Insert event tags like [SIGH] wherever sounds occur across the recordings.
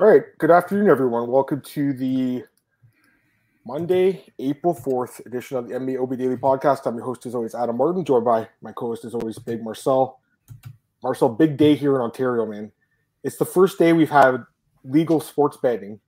All right. Good afternoon, everyone. Welcome to the Monday, April 4th edition of the MMAOB Daily Podcast. I'm your host, as always, Adam Martin, joined by my co host, as always, Big Marcel. Marcel, big day here in Ontario, man. It's the first day we've had legal sports betting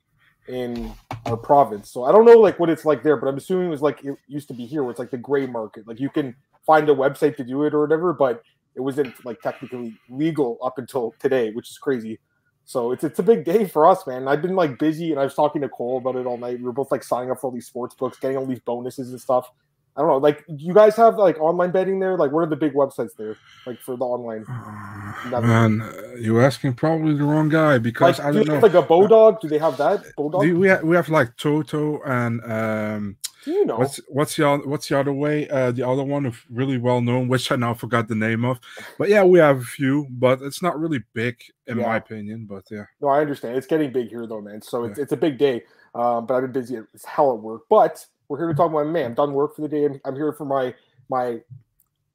in our province. So I don't know like what it's like there, but I'm assuming it was like it used to be here where it's like the gray market. Like you can find a website to do it or whatever, but it wasn't like technically legal up until today, which is crazy. So it's it's a big day for us, man. I've been like busy, and I was talking to Cole about it all night. We were both like signing up for all these sports books, getting all these bonuses and stuff. I don't know. Like, you guys have like online betting there? Like, what are the big websites there? Like for the online. [SIGHS] Man, you're asking probably the wrong guy because like, I do don't know. like a Bodog? Do they have that Bodog? Do we have, we have like Toto and um, Do you know? what's what's the what's the other way? Uh, the other one of really well known, which I now forgot the name of. But yeah, we have a few, but it's not really big in Yeah. my opinion. But yeah, No, I understand. It's getting big here, though, man. So it's, it's a big day. Um, but I've been busy as hell at work. But we're here to talk about man. I'm done work for the day. I'm, I'm here for my my,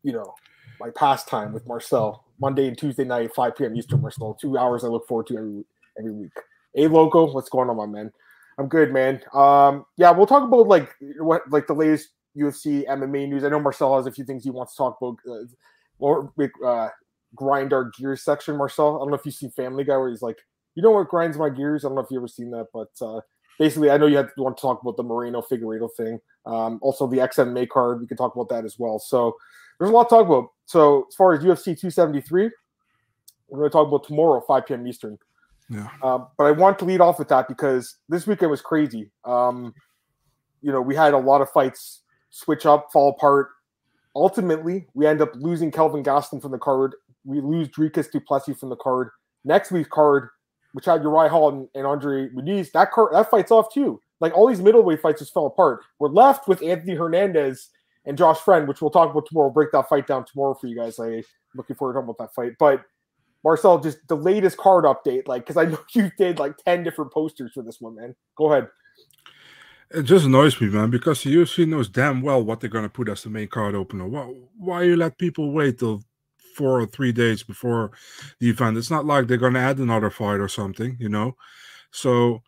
you know, my pastime with Marcel. Monday and Tuesday night, 5 p.m. Eastern, Marcel. Two hours I look forward to every every week. Hey, loco, what's going on, my man? I'm good, man. Um, yeah, we'll talk about like what like the latest UFC MMA news. I know Marcel has a few things he wants to talk about. Uh, uh, grind our gears section, Marcel. I don't know if you've seen Family Guy where he's like, you know what grinds my gears? I don't know if you ever seen that, but uh, basically, I know you to want to talk about the Moreno Figueiredo thing. Um, also, the XM XMA card, we can talk about that as well. So there's a lot to talk about. So as far as UFC 273, we're going to talk about tomorrow, 5 p.m. Eastern. yeah. Um, but I want to lead off with that because this weekend was crazy. Um, you know, we had a lot of fights switch up, fall apart. Ultimately, we end up losing Kelvin Gastelum from the card. We lose Dricus Du Plessis from the card. Next week's card, which had Uriah Hall and, and Andre Muniz, that card that fight's off too. Like all these middleweight fights just fell apart. We're left with Anthony Hernandez and Josh Fremd, which we'll talk about tomorrow. We'll break that fight down tomorrow for you guys. I'm looking forward to talking about that fight. But Marcel, just the latest card update, like because I know [LAUGHS] you did like 10 different posters for this one, man. Go ahead. It just annoys me, man, because the UFC knows damn well what they're gonna put as the main card opener. Why, why you let people wait till four or three days before the event? It's not like they're gonna add another fight or something, you know. So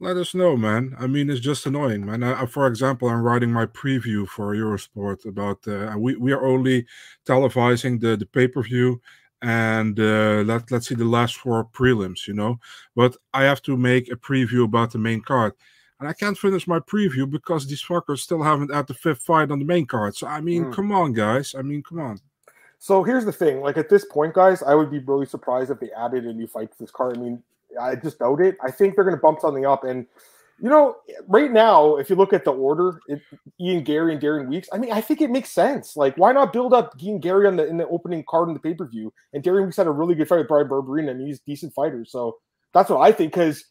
let us know, man. I mean, it's just annoying, man. I, I- for example, I'm writing my preview for Eurosport about, uh, we we are only televising the the pay per view and uh, let let's see the last four prelims, you know. But I have to make a preview about the main card and I can't finish my preview because these fuckers still haven't had the fifth fight on the main card. So I mean, Mm. come on, guys. I mean, come on. So here's the thing: like at this point, guys, I would be really surprised if they added a new fight to this card. I mean, I just doubt it. I think they're going to bump something up, and you know, right now, if you look at the order, it, Ian Garry and Darrian Weeks, I mean, I think it makes sense. Like, why not build up Ian Garry on the in the opening card in the pay per view? And Darrian Weeks had a really good fight with Bryan Barberena, and he's a decent fighter. So that's what I think. Because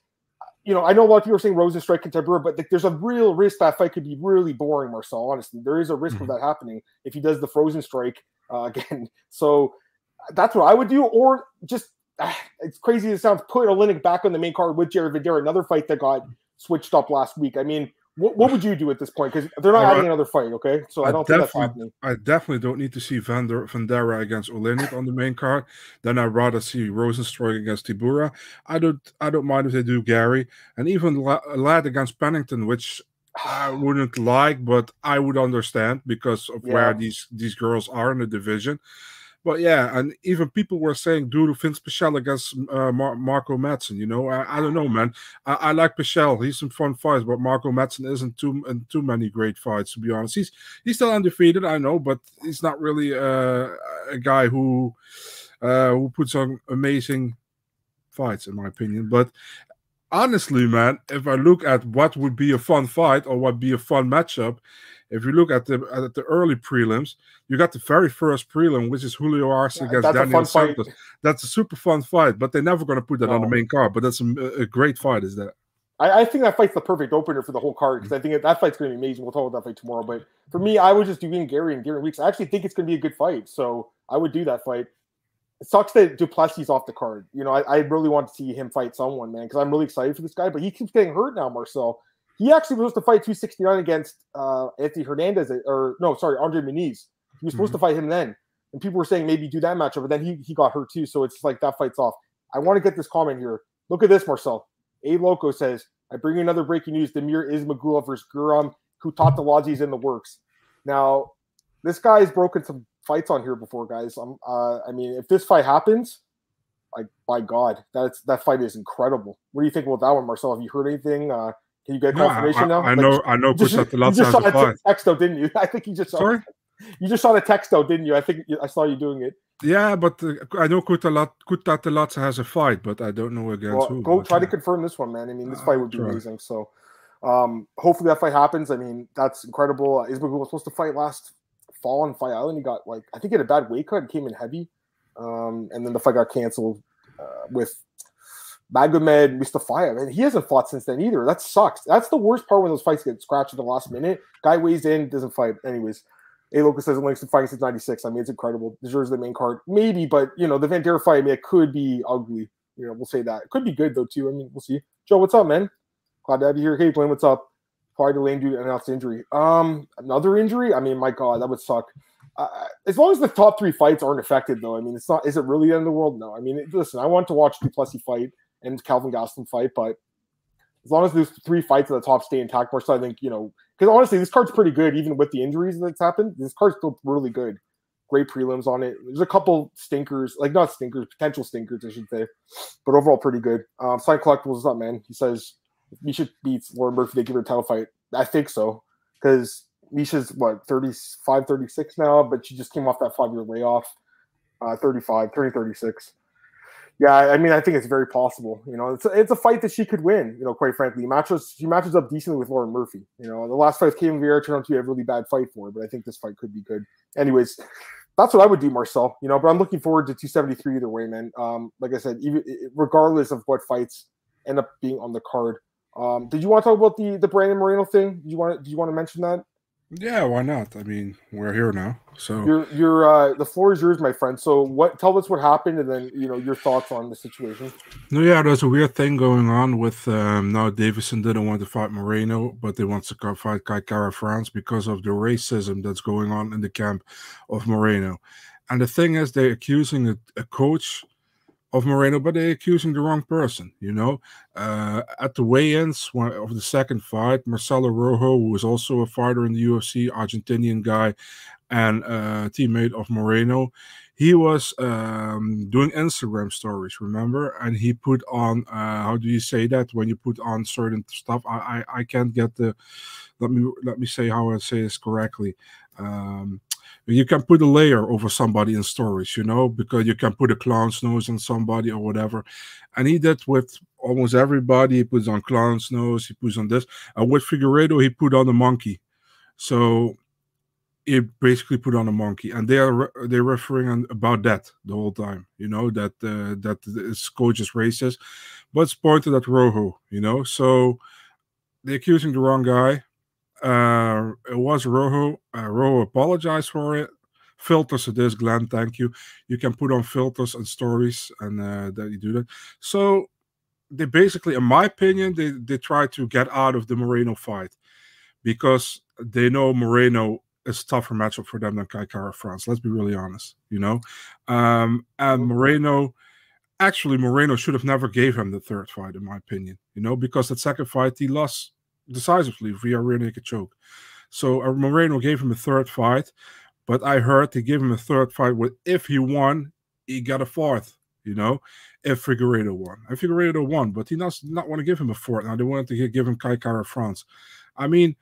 you know, I know a lot of people are saying Rozenstruik contemporary, but like, there's a real risk that fight could be really boring, Marcel. Honestly, there is a risk of mm-hmm. that happening if he does the frozen strike uh, [LAUGHS] again. So that's what I would do, or just ah, [SIGHS] it's crazy to sound sounds, put Oleinik back on the main card with Jared Vanderaa, another fight that got switched up last week. I mean, what, what would you do at this point? Because they're not All adding another fight, okay? So I, I don't think that's definitely- happening. I definitely don't need to see Vander, Vanderaa against Oleinik on the main card. Then I'd rather see Rozenstruik against Tybura. I don't I don't mind if they do Garry and even La- Ladd against Pennington, which I wouldn't like, but I would understand because of Yeah. where these these girls are in the division. But yeah, and even people were saying do Vince Pichel against uh, Mar- Marco Madsen. You know, I, I don't know, man. I, I like Pichel; he's some fun fights, but Marco Madsen isn't too in too many great fights. To be honest, he's he's still undefeated, I know, but he's not really uh, a guy who uh, who puts on amazing fights, in my opinion. But honestly, man, if I look at what would be a fun fight or what would be a fun matchup, if you look at the at the early prelims, you got the very first prelim, which is Julio Arce Yeah, against Daniel fun fight. Santos. That's a super fun fight, but they're never going to put that on the main card. But that's a, a great fight, is that? I, I think that fight's the perfect opener for the whole card because I think that, that fight's going to be amazing. We'll talk about that fight tomorrow. But for me, I would just do Ian Garry and Darrian Weeks. I actually think it's going to be a good fight, so I would do that fight. It sucks that Du Plessis off the card. You know, I, I really want to see him fight someone, man, because I'm really excited for this guy. But he keeps getting hurt now, Marcel. He actually was supposed to fight 269 against uh, Anthony Hernandez, or no, sorry, Andre Muniz. He was supposed to fight him then, and people were saying maybe do that matchup, but then he, he got hurt too. So it's like that fight's off. I want to get this comment here. Look at this, Marcel. A Loco says, I bring you another breaking news. Damir Ismagulov versus Guram Kutateladze is in the works. Now, this guy has broken some fights on here before, guys. Um, uh, I mean, if this fight happens, like by God, that's that fight is incredible. What do you think about that one, Marcel? Have you heard anything? Uh, can you get confirmation no, I, now? I, know, I know. Just, you just saw a text though, didn't you? [LAUGHS] I think you just saw. Sorry, you just saw the text though, didn't you? I think I saw you doing it. Yeah, but uh, I know Kutateladze has a fight, but I don't know against well, who. Go try yeah. to confirm this one, man. I mean, this Uh, fight would be amazing. So, um, hopefully that fight happens. I mean, that's incredible. Uh, Ismagulov was supposed to fight last fall on Fight Island. He got like I think he had a bad weight cut and came in heavy, um, and then the fight got canceled uh, with Magomed Mustafayev, and he hasn't fought since then either. That sucks. That's the worst part when those fights get scratched at the last minute. Guy weighs in, doesn't fight. Anyways, A Locus says Langston fighting since '96. I mean, it's incredible. Deserves the main card, maybe, but you know, the Van Der fight, I mean, it could be ugly. You know, we'll say that. It could be good though too. I mean, we'll see. Joe, what's up, man? Glad to have you here. Hey, Blaine, what's up? Probably delayed due to announced injury. Um, another injury. I mean, my God, that would suck. Uh, as long as the top three fights aren't affected, though, I mean, it's not. Is it really the end of the world? No. I mean, it, listen, I want to watch Du Plessis fight and Kelvin Gastelum fight, but as long as those three fights at the top stay intact, Marcel, I think you know. Because honestly, this card's pretty good, even with the injuries that's happened. This card's still really good. Great prelims on it. There's a couple stinkers, like not stinkers, potential stinkers, I should say, but overall pretty good. Um, Sign Collectibles, what's up, man? He says Miesha beats Lauren Murphy. They give her a title fight. I think so because Miesha's what 35, 36 now, but she just came off that five year layoff. Uh, 35, turning 36. Yeah, I mean, I think it's very possible. You know, it's a, it's a fight that she could win. You know, quite frankly, matches she matches up decently with Lauren Murphy. You know, the last fight Ketlen Vieira turned out to be a really bad fight for her, but I think this fight could be good. Anyways, that's what I would do, Marcel. You know, but I'm looking forward to 273 either way, man. Um, like I said, even regardless of what fights end up being on the card. Um, did you want to talk about the the Brandon Moreno thing? Did you want? to, Did you want to mention that? Yeah, why not? I mean, we're here now, so Your your uh, the floor is yours, my friend. So what? Tell us what happened, and then you know your thoughts on the situation. no, yeah, there's a weird thing going on with um, now. Deiveson didn't want to fight Moreno, but they want to fight Kai Kara France because of the racism that's going on in the camp of Moreno. And the thing is, they're accusing a, a coach of Moreno, but they're accusing the wrong person. You know, uh, at the weigh-ins of the second fight, Marcelo Rojo, who was also a fighter in the UFC, Argentinian guy, and uh, teammate of Moreno, he was um, doing Instagram stories. Remember, and he put on uh, how do you say that when you put on certain stuff? I I, I can't get the. Let me let me say how I say this correctly. Um, you can put a layer over somebody in stories, you know, because you can put a clown's nose on somebody or whatever. And he did with almost everybody. He puts on clown's nose, he puts on this. And with Figueiredo, he put on a monkey. So he basically put on a monkey, and they are re- they're referring on, about that the whole time. You know that uh, that coach is racist, but it's pointed at Rojo. You know, so they're accusing the wrong guy. Uh, it was Rojo. Uh, Rojo apologized for it. Filters it is, Glenn. Thank you. You can put on filters and stories, and uh, that you do that. So they basically, in my opinion, they they try to get out of the Moreno fight because they know Moreno is a tougher matchup for them than Kai Kara France. Let's be really honest, you know. Um, and Moreno, actually, Moreno should have never gave him the third fight, in my opinion, you know, because that second fight he lost decisively via rear naked choke. So uh, Moreno gave him a third fight, but I heard they gave him a third fight with if he won, he got a fourth. You know, if Figueiredo won, and Figueiredo won, but he does not want to give him a fourth. Now they wanted to give him Kai Kara France. I mean,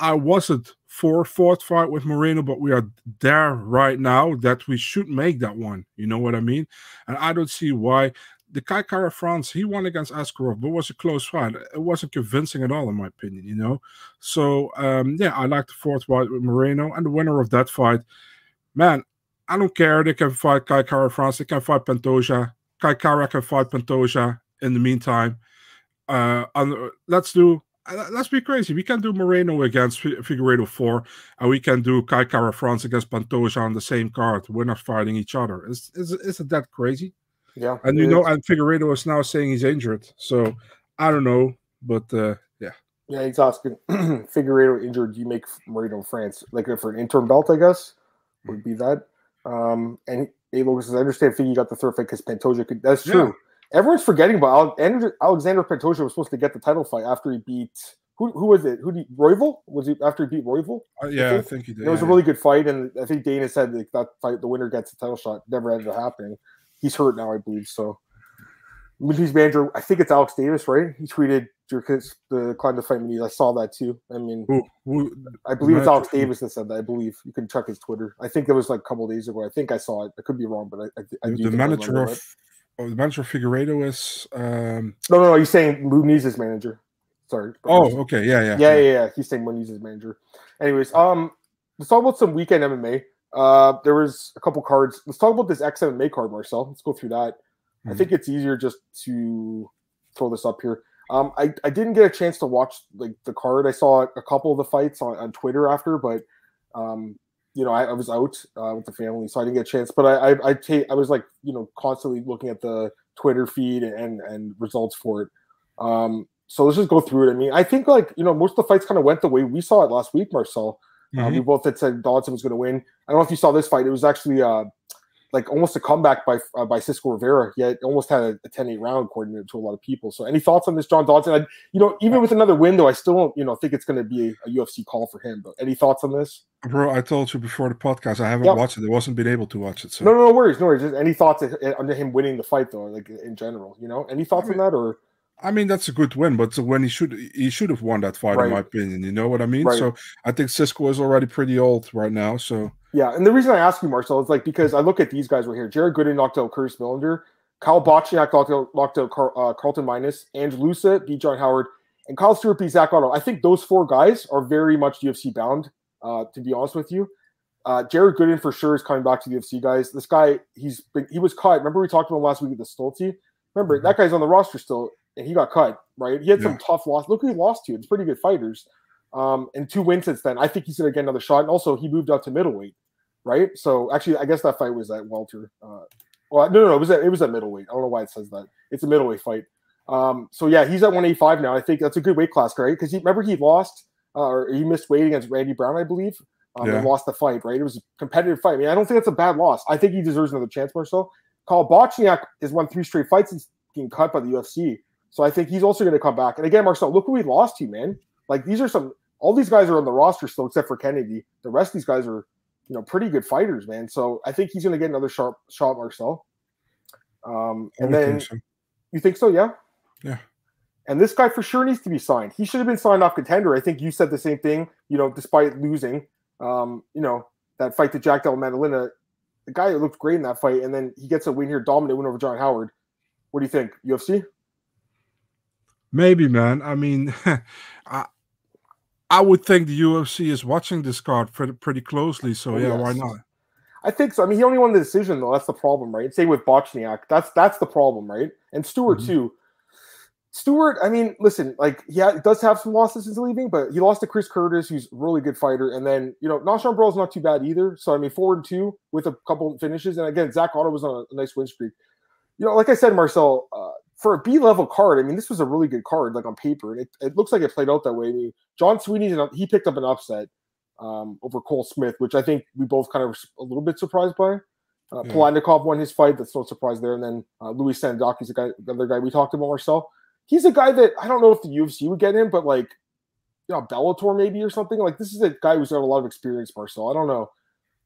I wasn't for fourth fight with Moreno, but we are there right now that we should make that one. You know what I mean? And I don't see why the Kai Kara France he won against Askarov, but it was a close fight. It wasn't convincing at all, in my opinion. You know, so um, yeah, I like the fourth fight with Moreno, and the winner of that fight, man. I don't care. They can fight Kai Kara France. They can fight Pantoja. Kai Kara can fight Pantoja. In the meantime, uh, and let's do uh, let's be crazy. We can do Moreno against Fi- Figueiredo 4, and we can do Kai Kara France against Pantoja on the same card. We're not fighting each other. Is, is, isn't that crazy? Yeah, And you know, and Figueiredo is now saying he's injured. So I don't know, but uh, yeah. yeah, he's asking [CLEARS THROAT] Figueiredo injured. You make Moreno France like for an interim belt, I guess would be that. Um, and A says, I understand Figgy got the third fight because Pantoja could. That's Yeah. true. everyone's forgetting about Alexander, Alexander Pantoja was supposed to get the title fight after he beat who, who was it? Who did Royval? Was he after he beat Royval? Uh, yeah, I think? I think, he did. It was yeah. a really good fight, and I think Dana said like, that fight, the winner gets the title shot. Never ended up happening. He's hurt now, I believe. So, Muniz manager, I think it's Alex Davis, right? He tweeted the climb to fight Muniz. I saw that too. I mean, who, who, I believe it's Alex Davis that said that. I believe you can check his Twitter. I think it was like a couple days ago. I think I saw it. I could be wrong, but I, I, I the manager of. Oh, the manager of Figueiredo is um... no, no, no. He's saying Muniz's manager. Sorry. Oh, okay. Yeah, yeah, yeah, yeah, yeah. He's saying Muniz's manager. Anyways, um, let's talk about some weekend MMA. Uh, there was a couple cards. Let's talk about this X MMA card, Marcel. Let's go through that. Mm-hmm. I think it's easier just to throw this up here. Um, I, I didn't get a chance to watch like the card. I saw a couple of the fights on, on Twitter after, but um, you know, I, I was out uh, with the family, so I didn't get a chance. But I I I, take, I was like, you know, constantly looking at the Twitter feed and and results for it. Um, so let's just go through it. I mean, I think like you know most of the fights kind of went the way we saw it last week, Marcel. Mm-hmm. Um, we both had said Dodson was going to win. I don't know if you saw this fight. It was actually uh, like almost a comeback by uh, by Cisco Rivera. Yet almost had a, a 10-8 round according to a lot of people. So any thoughts on this, John Dodson? I, you know, even with another win, though, I still don't you know think it's going to be a, a, UFC call for him. But any thoughts on this? Bro, I told you before the podcast I haven't yep. watched it. I wasn't been able to watch it. So no, no, no worries, no worries. Just any thoughts on him winning the fight though, like in general? You know, any thoughts I mean, on that or? I mean, that's a good win, but when he should he should have won that fight, right. in my opinion. You know what I mean? Right. So I think Cisco is already pretty old right now. So yeah, and the reason I ask you, Marcel, is like because I look at these guys right here. Jared Gooden knocked out Curtis Millender, Kyle Bochniak knocked out, knocked out uh, Carlton Minus, Ange Loosa beat John Howard, and Kyle Stewart beat Zak Otto. I think those four guys are very much UFC bound. Uh, to be honest with you, uh, Jared Gooden for sure is coming back to the UFC guys. This guy, he's been, he was caught. Remember we talked about him last week with the Stolte. Remember mm-hmm. that guy's on the roster still and he got cut, right? He had yeah. some tough loss. Look who he lost to. It's pretty good fighters. Um, and two wins since then. I think he's gonna get another shot. And also he moved up to middleweight, right? So actually, I guess that fight was at welter. Uh, well, no, no, no, it was at, it was at middleweight. I don't know why it says that. It's a middleweight fight. Um, so yeah, he's at 185 now. I think that's a good weight class, right? Because he remember he lost uh, or he missed weight against Randy Brown, I believe. Um, yeah. and lost the fight, right? It was a competitive fight. I mean, I don't think that's a bad loss. I think he deserves another chance, Marcel. Kyle Bochniak has won three straight fights since being cut by the UFC. So I think he's also going to come back. And again, Marcel, look who we lost to, man. Like these are some. All these guys are on the roster still, except for Kennedy. The rest of these guys are, you know, pretty good fighters, man. So I think he's going to get another sharp shot, Marcel. Um, and then think so. you think so? Yeah. Yeah. And this guy for sure needs to be signed. He should have been signed off contender. I think you said the same thing. You know, despite losing, um, you know, that fight to Jack Della Maddalena, the guy looked great in that fight, and then he gets a win here, dominant win over John Howard. What do you think, UFC? Maybe, man. I mean, [LAUGHS] I I would think the UFC is watching this card pretty, pretty closely. So oh, yeah, yes. why not? I think so. I mean, he only won the decision though. That's the problem, right? Same with Bochniak. That's that's the problem, right? And Stewart mm-hmm. too. Stewart, I mean, listen, like yeah, it does have some losses since leaving, but he lost to Chris Curtis, who's a really good fighter, and then you know Nashon Brawl's not too bad either. So I mean, four and two with a couple finishes, and again, Zach Otto was on a, a nice win streak. You know, like I said, Marcel, uh, for a B level card, I mean, this was a really good card, like on paper, and it, it looks like it played out that way. I mean, John Sweeney's he picked up an upset um, over Cole Smith, which I think we both kind of a little bit surprised by. Uh, yeah. Palandikov won his fight. That's no surprise there. And then uh, Louis Sandok is the guy, the other guy we talked about ourselves. He's a guy that I don't know if the UFC would get him, but like, you know, Bellator maybe or something. Like, this is a guy who's got a lot of experience, Marcel. I don't know.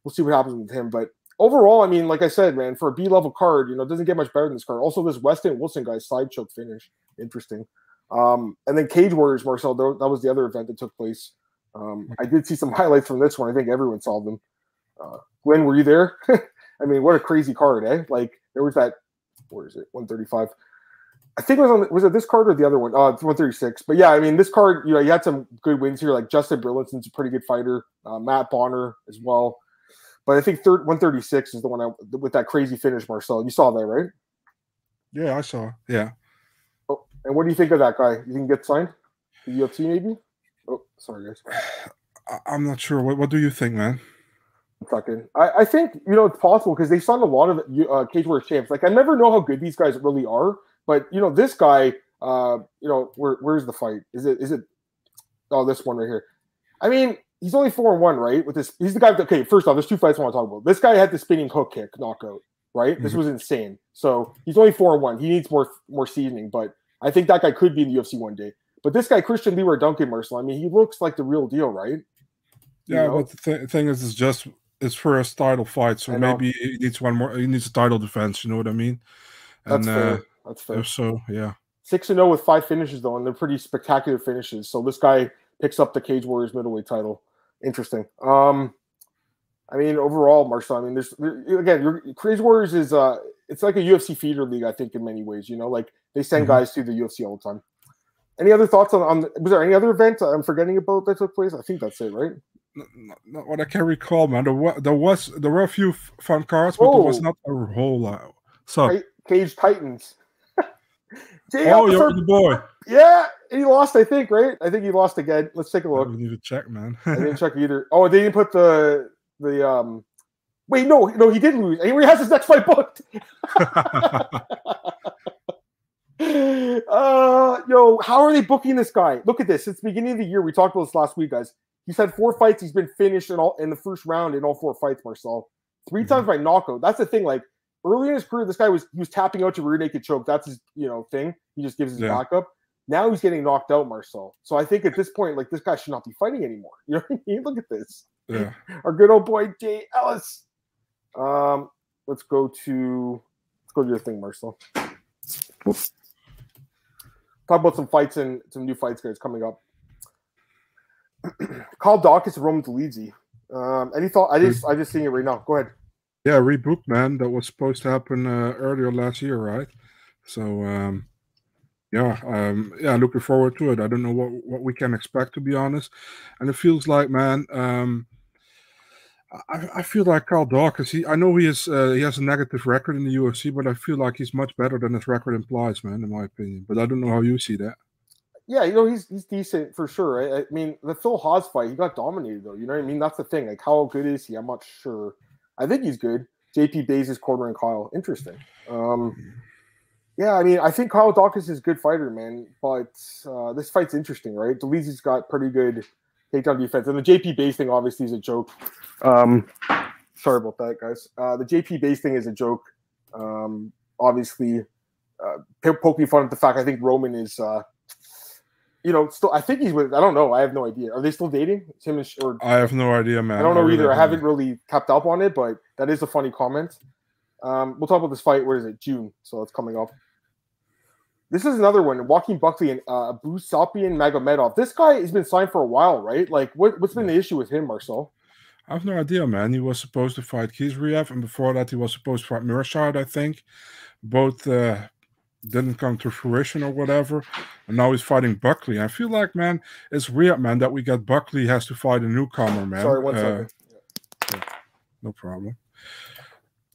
We'll see what happens with him. But overall, I mean, like I said, man, for a B level card, you know, it doesn't get much better than this card. Also, this Weston Wilson guy side choke finish, interesting. Um, and then Cage Warriors, Marcel, that was the other event that took place. Um, I did see some [LAUGHS] highlights from this one. I think everyone saw them. Uh, Glenn, were you there? [LAUGHS] I mean, what a crazy card, eh? Like there was that. Where is it? One thirty five. I think it was on. Was it this card or the other one? Uh, one thirty six. But yeah, I mean, this card, you know, you had some good wins here. Like Justin Burlington's a pretty good fighter. Uh, Matt Bonner as well. But I think third, 136 is the one I, with that crazy finish, Marcel. You saw that, right? Yeah, I saw. Yeah. Oh, and what do you think of that guy? You think get signed? The UFC maybe? Oh, sorry, guys. [SIGHS] I'm not sure. What, what do you think, man? Fucking, I, I think you know it's possible because they signed a lot of uh, Cage Warriors champs. Like I never know how good these guys really are, but you know this guy. Uh, you know where where's the fight? Is it is it? Oh, this one right here. I mean, he's only four and one, right? With this, he's the guy. That, okay, first off, there's two fights I want to talk about. This guy had the spinning hook kick knockout. right? Mm-hmm. This was insane. So he's only four and one. He needs more more seasoning, but I think that guy could be in the UFC one day. But this guy, Christian Leroy Duncan Marcel, I mean, he looks like the real deal, right? You yeah, know? but the th- thing is, it's just it's for a title fight, so maybe he needs one more. He needs a title defense. You know what I mean? And, That's fair. Uh, That's fair. So yeah, six and zero with five finishes though, and they're pretty spectacular finishes. So this guy picks up the Cage Warriors middleweight title. Interesting. Um, I mean, overall, Marcel. I mean, there's again, your Cage Warriors is uh, it's like a UFC feeder league. I think in many ways, you know, like they send mm-hmm. guys to the UFC all the time. Any other thoughts on, on was there any other event I'm forgetting about that took place? I think that's it, right? Not, not what I can recall, man. There was there was there were a few fun cards, but oh. there was not a whole lot. So Cage Titans. [LAUGHS] Jay oh, you're the boy. Yeah, he lost. I think right. I think he lost again. Let's take a look. I need to check, man. I didn't [LAUGHS] check either. Oh, they didn't put the the um. Wait, no, no, he did lose. He has his next fight booked. [LAUGHS] [LAUGHS] uh, yo, how are they booking this guy? Look at this. It's the beginning of the year. We talked about this last week, guys. He's had four fights. He's been finished in all in the first round in all four fights, Marcel. 3 mm-hmm. times by knockout. That's the thing. Like early in his career, this guy was he was tapping out to rear naked choke. That's his you know thing. He just gives his yeah. backup. Now he's getting knocked out, Marcel. So I think at this point, like this guy should not be fighting anymore. [LAUGHS] You know what I mean? Look at this. Yeah. [LAUGHS] Our good old boy Jay Ellis. Um, let's go to let's go to your thing, Marcel. Oops talk about some fights and some new fights guys coming up. [CLEARS THROAT] Daukaus and Roman Dolidze. Um, any thought? I just I just seeing it right now. Go ahead. Yeah, rebook man. That was supposed to happen uh, earlier last year, right? So um, yeah, um, yeah, looking forward to it. I don't know what what we can expect to be honest, and it feels like man. Um, I, I feel like Carl Daukaus. He, I know he is. Uh, he has a negative record in the UFC, but I feel like he's much better than his record implies, man. In my opinion, but I don't know how you see that. Yeah, you know he's he's decent for sure. I, I mean, the Phil Hawes fight, he got dominated though. You know what I mean? That's the thing. Like, how good is he? I'm not sure. I think he's good. JP Buys is cornering Kyle. Interesting. Um, yeah, I mean, I think Kyle Daukaus is a good fighter, man. But uh, this fight's interesting, right? Dolidze's got pretty good takedown defense, and the JP Buys thing obviously is a joke. Um, sorry about that, guys. Uh, the JP Buys thing is a joke. Um, obviously, uh, poking fun at the fact I think Roman is, uh, you know, still. I think he's with. I don't know. I have no idea. Are they still dating? Him and or I have no idea, man. I don't know I really either. I haven't really kept up on it, but that is a funny comment. Um, we'll talk about this fight. Where is it? June. So it's coming up. This is another one. Joaquin Buckley and uh, Busapian Magomedov. This guy has been signed for a while, right? Like, what, what's been the issue with him, Marcel? I have no idea, man. He was supposed to fight Khizriev, and before that, he was supposed to fight Meerschaert, I think. Both uh, didn't come to fruition or whatever. And now he's fighting Buckley. I feel like, man, it's weird, man, that we got Buckley has to fight a newcomer, man. Sorry, one uh, second. No problem.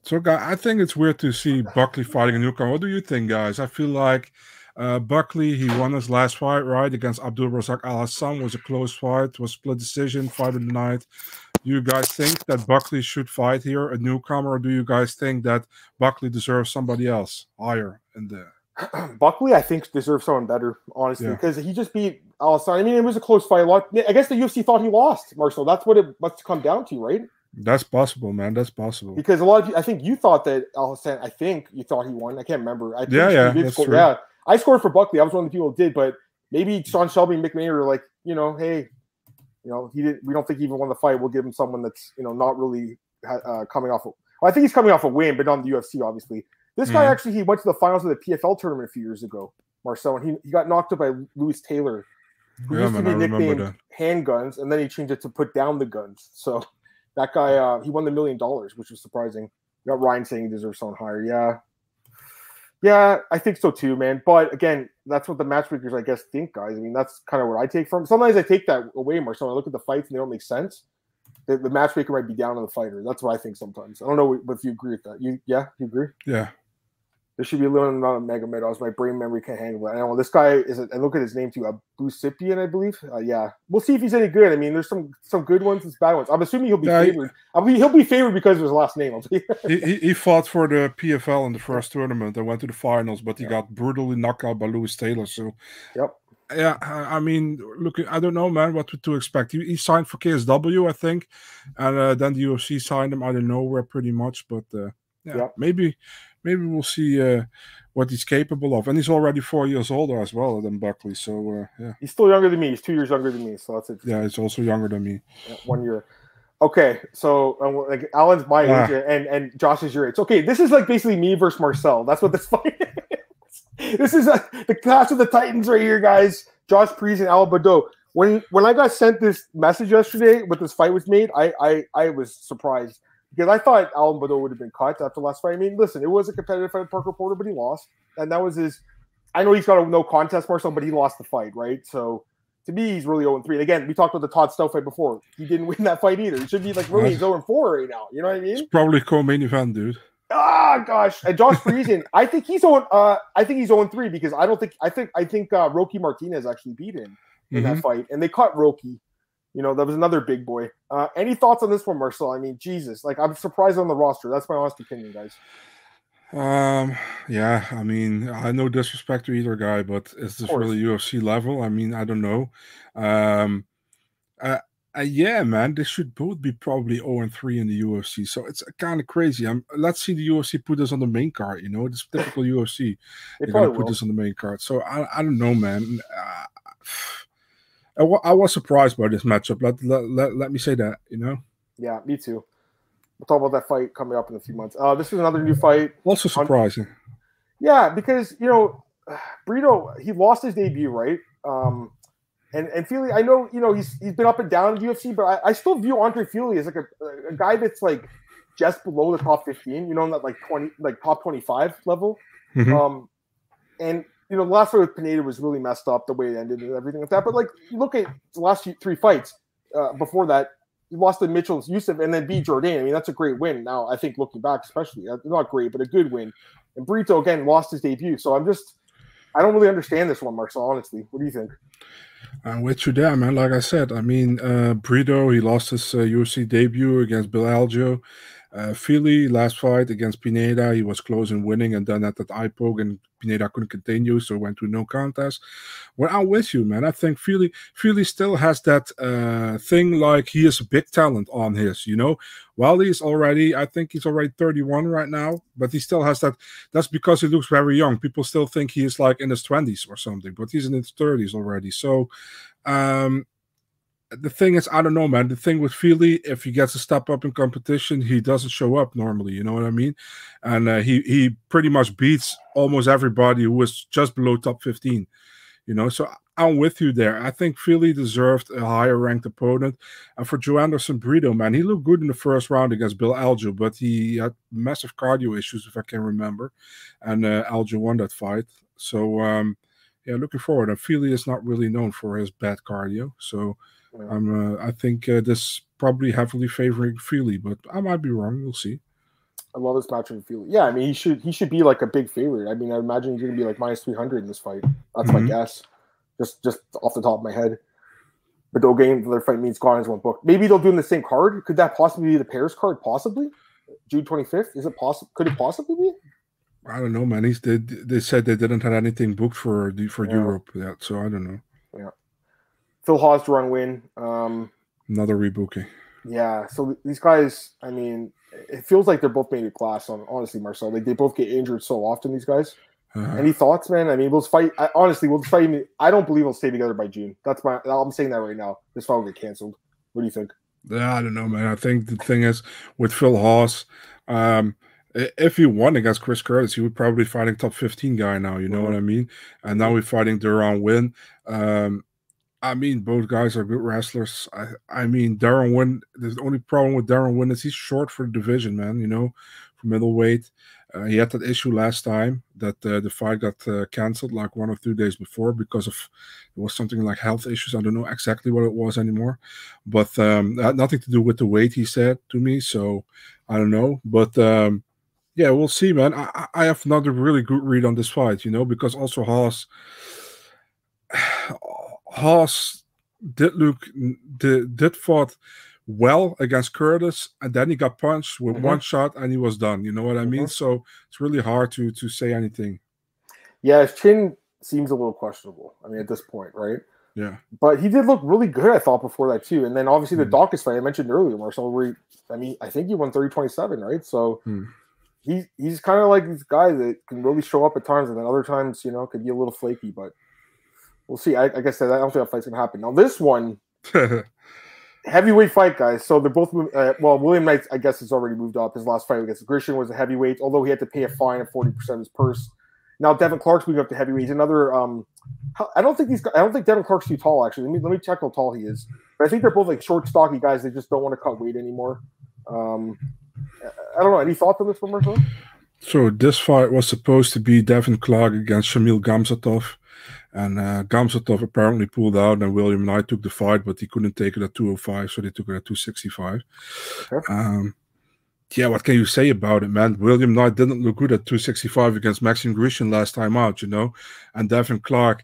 So, guy, I think it's weird to see Buckley fighting a newcomer. What do you think, guys? I feel like uh, Buckley, he won his last fight, right, against Abdul Razak Al Hassan. Was a close fight, was split decision, fight of the night. Do you guys think that Buckley should fight here, a newcomer, or do you guys think that Buckley deserves somebody else higher in there? [CLEARS THROAT] Buckley, I think, deserves someone better, honestly, yeah. because he just beat Al Hassan. I mean, it was a close fight. A lot. I guess the UFC thought he lost, Marcel. That's what it must come down to, right? That's possible, man. That's possible. Because a lot of you, I think you thought that Al Hassan. I think you thought he won. I can't remember. I yeah, yeah, that's true. yeah. I scored for Buckley. I was one of the people who did, but maybe Sean Shelby and McMahon are like, you know, hey, you know, he didn't. We don't think he even won the fight. We'll give him someone that's you know not really uh, coming off. Of, well, I think he's coming off a win, but not the UFC, obviously. This guy mm-hmm. actually he went to the finals of the PFL tournament a few years ago, Marcel, and he, he got knocked out by Louis Taylor, who yeah, used man, to be nicknamed Handguns, and then he changed it to Put Down the Guns. So that guy, uh, he won the million dollars, which was surprising. You got Ryan saying he deserves someone higher. Yeah, yeah, I think so too, man. But again, that's what the matchmakers, I guess, think, guys. I mean, that's kind of what I take from. Sometimes I take that away more. So I look at the fights and they don't make sense. The, the matchmaker might be down on the fighter. That's what I think sometimes. I don't know if you agree with that. You, yeah, you agree? Yeah, there should be a limited amount of Magomedovs. My brain memory can't handle it. I know this guy is. A, I look at his name too, Busapian, I believe. Uh, yeah, we'll see if he's any good. I mean, there's some some good ones, and bad ones. I'm assuming he'll be yeah, favored. I mean, he'll be favored because of his last name. [LAUGHS] he, he fought for the PFL in the first tournament and went to the finals, but he yeah. got brutally knocked out by Louis Taylor. So, yep. Yeah, I mean, look, I don't know, man, what to, to expect. He, he, signed for KSW, I think, and uh, then the UFC signed him out of nowhere, pretty much. But uh, yeah, yep. maybe maybe we'll see uh, what he's capable of. And he's already four years older as well than Buckley. So uh, yeah, he's still younger than me. He's two years younger than me. So that's it. Yeah, he's also younger than me. Yeah, one year. Okay, so um, like Alan's my ah. age and and Josh is your age. Okay, this is like basically me versus Marcel. That's what this [LAUGHS] fight is. this is a, the class of the Titans right here, guys. Josh Priest and Alan Baudot. When when I got sent this message yesterday with this fight was made, I I, I was surprised because I thought Alan Baudot would have been cut after last fight. I mean, listen, it was a competitive fight Parker Porter, but he lost, and that was his. I know he's got a no contest, Marcel, but he lost the fight, right? So to me, he's really 0 3. And again, we talked about the Todd Stout fight before. He didn't win that fight either. He should be like really 0 4 right now. You know what I mean? It's probably co main event, dude. Ah, gosh. And Josh Parisian, I think he's on uh I think he's 0 3 because I don't think I think I think uh Roque Martinez actually beat him in mm-hmm. that fight. And they caught Roque. You know, that was another big boy. Uh any thoughts on this one, Marcel? I mean, Jesus, like I'm surprised on the roster. That's my honest opinion, guys. Um, yeah, I mean, I no disrespect to either guy, but is this really UFC level? I mean, I don't know. Um, uh, uh, yeah, man, they should both be probably 0 and 3 in the UFC. So it's kind of crazy. I'm, let's see the UFC put this on the main card. You know, it's typical UFC. They are gonna put will. this on the main card. So I, I don't know, man. Uh, I, w- I was surprised by this matchup. Let, let, let, let me say that. You know. Yeah, me too. We'll talk about that fight coming up in a few months. Uh, this is another new fight. Also surprising. On, yeah, because you know, Brito he lost his debut, right? Um, and and Fili, I know you know he's he's been up and down in UFC, but I, I still view Andre Fili as like a, a guy that's like just below the top fifteen. You know, that like twenty, like top twenty five level. Mm-hmm. Um, and you know, the last fight with Pineda was really messed up the way it ended and everything like that. But like, look at the last few, three fights uh, before that he lost to Mitchell Yusuf and then beat Jordan. I mean, that's a great win. Now, I think looking back, especially uh, not great, but a good win. And Brito again lost his debut. So I'm just, I don't really understand this one, Marcel. Honestly, what do you think? I'm with you there, man. Like I said, I mean, uh, Brito he lost his uh, UFC debut against Bill Algeo. Uh, Fili last fight against Pineda, he was close in winning, and then at that eye poke, and Pineda couldn't continue, so went to no contest. Well, I'm with you, man. I think Fili Fili still has that uh, thing like he is a big talent on his, you know. While he's already, I think he's already 31 right now, but he still has that. That's because he looks very young. People still think he is like in his 20s or something, but he's in his 30s already. So, um, the thing is, I don't know, man. The thing with Fili, if he gets a step up in competition, he doesn't show up normally. You know what I mean? And uh, he he pretty much beats almost everybody who was just below top fifteen. You know, so I'm with you there. I think Fili deserved a higher ranked opponent. And for Joanderson Brito, man, he looked good in the first round against Bill Algeo, but he had massive cardio issues, if I can remember. And uh, Algeo won that fight. So um, yeah, looking forward. And Fili is not really known for his bad cardio, so. I'm. Uh, I think uh, this probably heavily favoring Fili, but I might be wrong. We'll see. I love this match with Fili. Yeah, I mean he should he should be like a big favorite. I mean I imagine he's going to be like minus three hundred in this fight. That's mm-hmm. my guess, just just off the top of my head. But the game their fight means Gardens won't book. Maybe they'll do in the same card. Could that possibly be the Paris card? Possibly, June twenty fifth. Is it possible? Could it possibly be? I don't know, man. He's, they they said they didn't have anything booked for the for yeah. Europe yet, so I don't know. Yeah. Phil to run win. Um, Another rebooking. Yeah. So these guys, I mean, it feels like they're both made a class. On honestly, Marcel, like they both get injured so often. These guys. Uh-huh. Any thoughts, man? I mean, we'll fight. I, honestly, we'll fight. I don't believe we'll stay together by June. That's my. I'm saying that right now. This fight will get canceled. What do you think? Yeah, I don't know, man. I think the thing is with Phil Hawes, um, if he won against Chris Curtis, he would probably be fighting top 15 guy now. You know mm-hmm. what I mean? And now we're fighting Deron Winn. Um, I mean, both guys are good wrestlers. I, I mean, Deron Winn. The only problem with Deron Winn is he's short for the division, man. You know, for middleweight. Uh, he had that issue last time that uh, the fight got uh, canceled like one or two days before because of it was something like health issues. I don't know exactly what it was anymore, but um, had nothing to do with the weight. He said to me, so I don't know. But um, yeah, we'll see, man. I, I have another really good read on this fight, you know, because also Hawes [SIGHS] Hawes did look did, did fought well against Curtis, and then he got punched with mm-hmm. one shot, and he was done. You know what I mean? Mm-hmm. So it's really hard to to say anything. Yeah, his chin seems a little questionable. I mean, at this point, right? Yeah. But he did look really good, I thought, before that too. And then obviously mm-hmm. the Daukaus fight I mentioned earlier, Marcel. Where he, I mean, I think he won 30-27, right? So. Hmm. he he's kind of like this guy that can really show up at times, and then other times, you know, could be a little flaky. But we'll see. I, I guess that I don't think that fight's gonna happen. Now this one, [LAUGHS] heavyweight fight, guys. So they're both uh, well. William Knight, I guess, has already moved up. His last fight against Grishin was a heavyweight, although he had to pay a fine of forty percent of his purse. Now Devin Clark's moving up to heavyweight. He's another. Um, I don't think these. I don't think Devin Clark's too tall. Actually, let me let me check how tall he is. But I think they're both like short, stocky guys. They just don't want to cut weight anymore. Um, I don't know. Any thoughts on this one, Marcel? So this fight was supposed to be Devin Clark against Shamil Gamzatov. And uh, Gamzatov apparently pulled out, and William Knight took the fight, but he couldn't take it at 205, so they took it at 265. Okay. Um, yeah, what can you say about it, man? William Knight didn't look good at 265 against Maxim Grishin last time out, you know. And Devin Clark,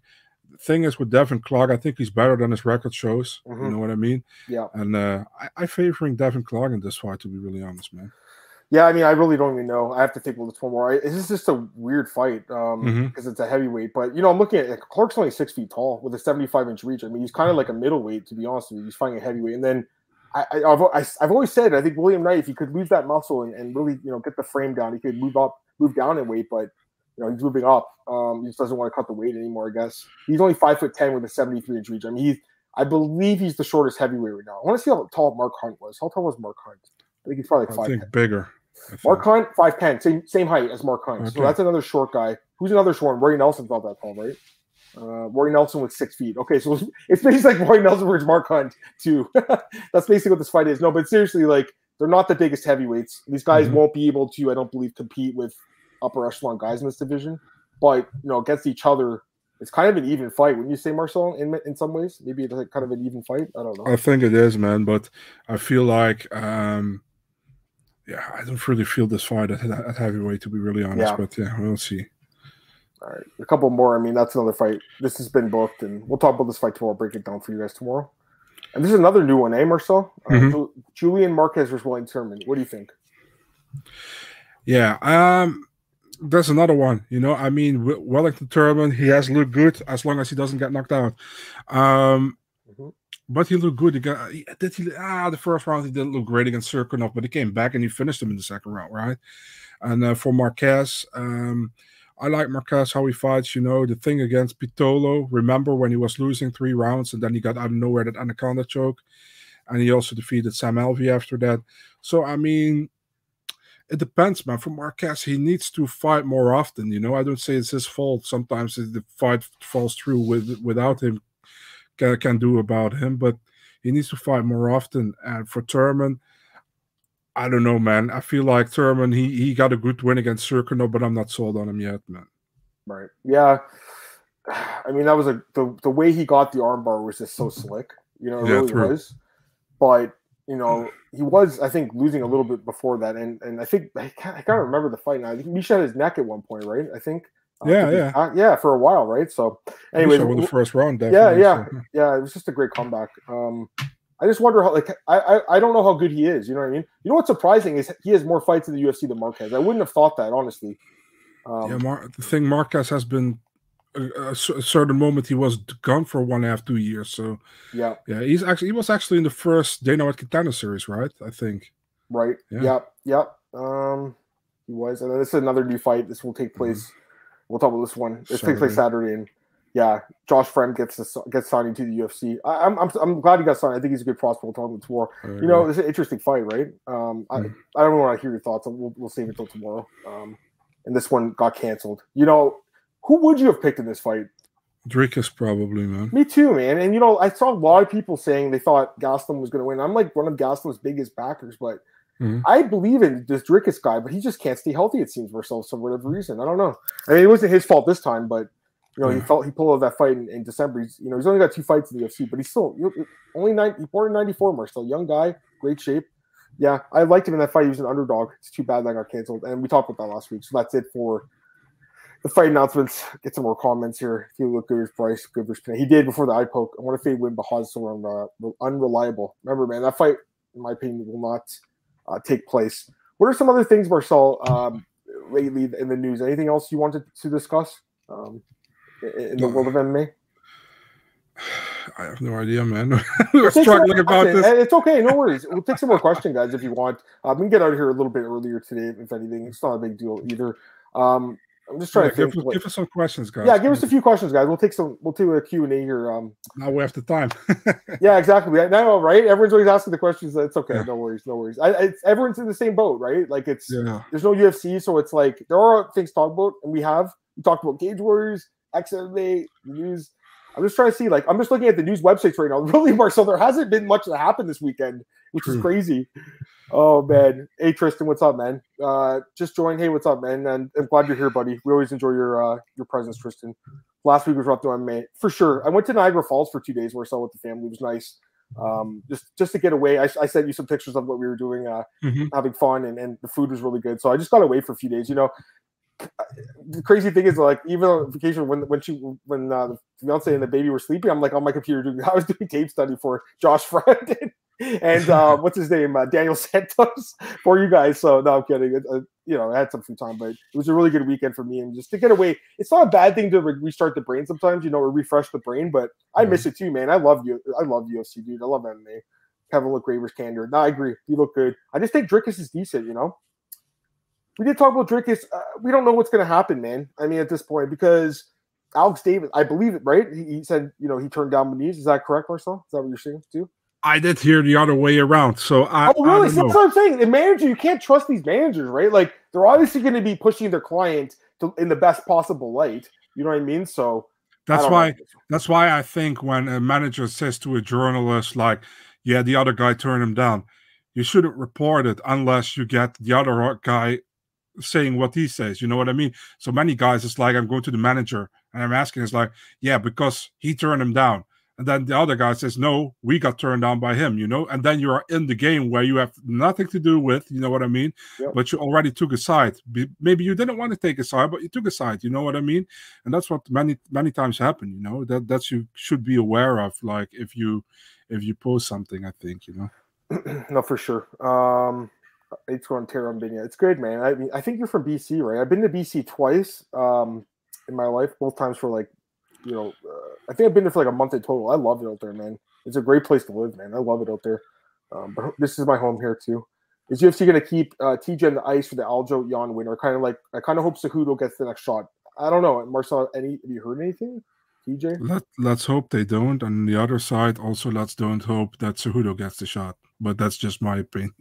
the thing is with Devin Clark, I think he's better than his record shows. Mm-hmm. You know what I mean? Yeah. And uh, I, I favoring Devin Clark in this fight, to be really honest, man. Yeah, I mean, I really don't even know. I have to think about this one more. This is just a weird fight because um, mm-hmm. it's a heavyweight. But you know, I'm looking at Clark's only six feet tall with a 75 inch reach. I mean, he's kind of like a middleweight, to be honest with you. He's fighting a heavyweight, and then I, have I've always said I think William Knight, if he could lose that muscle and, and, really you know get the frame down, he could move up, move down in weight. But you know, he's moving up. Um, he just doesn't want to cut the weight anymore. I guess he's only five foot ten with a 73 inch reach. I mean, he's I believe he's the shortest heavyweight right now. I want to see how tall Mark Hunt was. How tall was Mark Hunt? I think he's probably like five. I think 10. bigger. Mark Hunt, five ten, same same height as Mark Hunt. Okay. So that's another short guy. Who's another short? one? Roy Nelson's not that tall, right? Uh, Roy Nelson with six feet. Okay, so [LAUGHS] it's basically like Roy Nelson versus Mark Hunt too. [LAUGHS] that's basically what this fight is. No, but seriously, like they're not the biggest heavyweights. These guys mm-hmm. won't be able to, I don't believe, compete with upper echelon guys in this division. But you know, against each other, it's kind of an even fight. Wouldn't you say, Marcel? In in some ways, maybe it's like kind of an even fight. I don't know. I think it is, man. But I feel like um, yeah, I don't really feel this fight at, at heavyweight to be really honest. Yeah. But yeah, we'll see. All right, a couple more. I mean, that's another fight. This has been booked, and we'll talk about this fight tomorrow. Break it down for you guys tomorrow. And this is another new one, eh, Marcel? Uh, mm-hmm. Julian Marquez versus Wellington Turman. What do you think? Yeah, um, that's another one. You know, I mean, Wellington Turman, he has looked good as long as he doesn't get knocked out. Um, but he looked good. Got, did he? Ah, the first round he didn't look great against Cirkunov, but he came back and he finished him in the second round, right? And uh, for Marquez, um, I like Marquez how he fights. You know, the thing against Pitolo. Remember when he was losing three rounds and then he got out of nowhere that anaconda choke, and he also defeated Sam Alvey after that. So I mean, it depends, man. For Marquez, he needs to fight more often. You know, I don't say it's his fault. Sometimes the fight falls through with without him can, can do about him, but he needs to fight more often. And for Turman, I don't know, man. I feel like Turman, he, he got a good win against Cirkunov, but I'm not sold on him yet, man. Right. Yeah. I mean, that was a the, the way he got the armbar was just so mm-hmm. slick. You know, it yeah, really true. was. But you know, he was I think losing a little bit before that, and and I think I can't, I can't remember the fight now. I think he shot his neck at one point, right? I think yeah, yeah, yeah, for a while, right? So, anyway, the first round, yeah, yeah, so. yeah. It was just a great comeback. Um, I just wonder how, like, I, I, I don't know how good he is. You know what I mean? You know what's surprising is he has more fights in the UFC than Marquez. I wouldn't have thought that, honestly. Um, yeah, Mar- the thing Marquez has been a, a, certain moment he was gone for one and a half, two years. So yeah, yeah, he's actually he was actually in the first Dana White Contender Series, right? I think. Right. Yeah. Yep. Yep. Um, he was, and this is another new fight. This will take mm-hmm. place. Mm-hmm We'll talk about this one. It takes place Saturday, and yeah, Josh Fremd gets the, gets signed into the UFC. I, am I'm, I'm glad he got signed. I think he's a good prospect. We'll talk about tomorrow. You know, it's an interesting fight, right? Um, I, mm. I don't want to hear your thoughts. We'll, we'll save it until tomorrow. Um, and this one got canceled. You know, who would you have picked in this fight? Dricus probably, man. Me too, man. And you know, I saw a lot of people saying they thought Gastelum was going to win. I'm like one of Gastelum's biggest backers, but Mm-hmm. I believe in this Dricus guy, but he just can't stay healthy. It seems for some for whatever reason. I don't know. I mean, it wasn't his fault this time, but you know, yeah. he felt he pulled out that fight in, in, December. He's you know he's only got two fights in the UFC, but he's still you only nine. He born in '94, Marcel, young guy, great shape. Yeah, I liked him in that fight. He was an underdog. It's too bad that got canceled, and we talked about that last week. So that's it for the fight announcements. Get some more comments here. He look good Bryce, good versus He did before the eye poke. I want to fade win, but Hawes so uh, unreliable. Remember, man, that fight, in my opinion, will not uh, take place. What are some other things, Marcel, um, lately in the news? Anything else you wanted to discuss um, in the world of MMA? [SIGHS] I have no idea, man. we [LAUGHS] were struggling about this. It's okay, no worries. We'll take some more questions, guys, if you want. Uh, we can get out of here a little bit earlier today, if anything. It's not a big deal either. Um, I'm just trying yeah, to think. Give, give, us some questions, guys. Yeah, give us a few questions, guys. We'll take some. We'll do a Q and A here. Um, now we have the time. [LAUGHS] yeah, exactly. Now, right? Everyone's always asking the questions. It's okay. Yeah. No worries. No worries. I, it's everyone's in the same boat, right? Like it's yeah. there's no UFC, so it's like there are things to talk about, and we have we talked about Cage Warriors, XMA news. I'm just trying to see, like, I'm just looking at the news websites right now. [LAUGHS] Really, Marcel, there hasn't been much that happened this weekend, which True. is crazy. Oh man. Hey Tristan, what's up, man? Uh just joined. Hey, what's up, man? And I'm glad you're here, buddy. We always enjoy your uh your presence, Tristan. Last week was rough to May for sure. I went to Niagara Falls for two days where I saw with the family. It was nice. Um, just just to get away. I, I sent you some pictures of what we were doing, uh, mm-hmm. having fun, and, and the food was really good. So I just got away for a few days. You know, the crazy thing is like even on vacation when when she when uh, the fiance and the baby were sleeping, I'm like on my computer doing [LAUGHS] I was doing tape study for Josh Fremd and uh, [LAUGHS] what's his name uh, Daniel [LAUGHS] Santos for you guys. So no, I'm kidding. Uh, you know, I had some free time, but it was a really good weekend for me and just to get away. It's not a bad thing to re- restart the brain sometimes, you know, or refresh the brain. But I mm-hmm. miss it too, man. I love you. I love UFC, dude. I love MMA. Kevin McGraver's candor. No, I agree. You look good. I just think Dricus is decent, you know we did talk about Dricus. Uh, we don't know what's going to happen, man. I mean, at this point, because Alex Davis, I believe it, right? He, he said, you know, he turned down Muniz. Is that correct, Marcel? Is that what you're saying too? I did hear the other way around. So I. Oh, really? That's what I'm saying. The manager, you can't trust these managers, right? Like they're obviously going to be pushing their client to, in the best possible light. You know what I mean? So. That's why. Know. That's why I think when a manager says to a journalist, like, "Yeah, the other guy turned him down," you shouldn't report it unless you get the other guy saying what he says. You know what I mean? So many guys, it's like I'm going to the manager and I'm asking, it's like, yeah, because he turned him down. And then the other guy says, no, we got turned down by him, you know? And then you are in the game where you have nothing to do with, you know what I mean? Yep. But you already took a side. Maybe you didn't want to take a side, but you took a side, you know what I mean? And that's what many, many times happen, you know? That that's you should be aware of, like if you if you post something, I think, you know. [CLEARS THROAT] no, for sure. Um it's going Terra Binya. It's great, man. I mean, I think you're from BC, right? I've been to BC twice um, in my life, both times for like, you know, uh, I think I've been there for like a month in total. I love it out there, man. It's a great place to live, man. I love it out there. Um, but this is my home here too. Is UFC going to keep uh, TJ on the ice for the Aljo Yan winner? Kind of like I kind of hope Cejudo gets the next shot. I don't know, Marcel. Any have you heard anything? TJ? Let Let's hope they don't. On the other side, also let's don't hope that Cejudo gets the shot but that's just my opinion.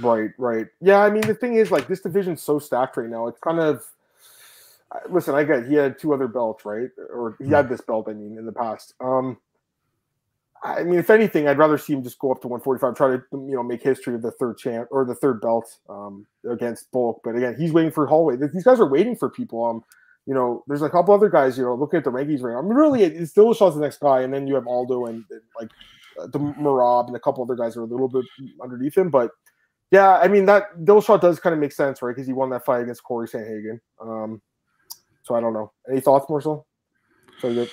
Right, right. Yeah, I mean the thing is like this division's so stacked right now. It's kind of listen, I get he had two other belts, right? Or he had hmm. this belt, I mean, in the past. Um I mean, if anything, I'd rather see him just go up to 145, try to you know make history of the third champ or the third belt um, against Volk. But again, he's waiting for Holloway. These guys are waiting for people. Um, you know, there's a couple other guys. You know, looking at the rankings right now. I mean, really, it's Dillashaw's the next guy, and then you have Aldo and, and like the Merab and a couple other guys are a little bit underneath him. But yeah, I mean that Dillashaw does kind of make sense, right? Because he won that fight against Corey Sandhagen. Um, so I don't know. Any thoughts, Marcel? So good.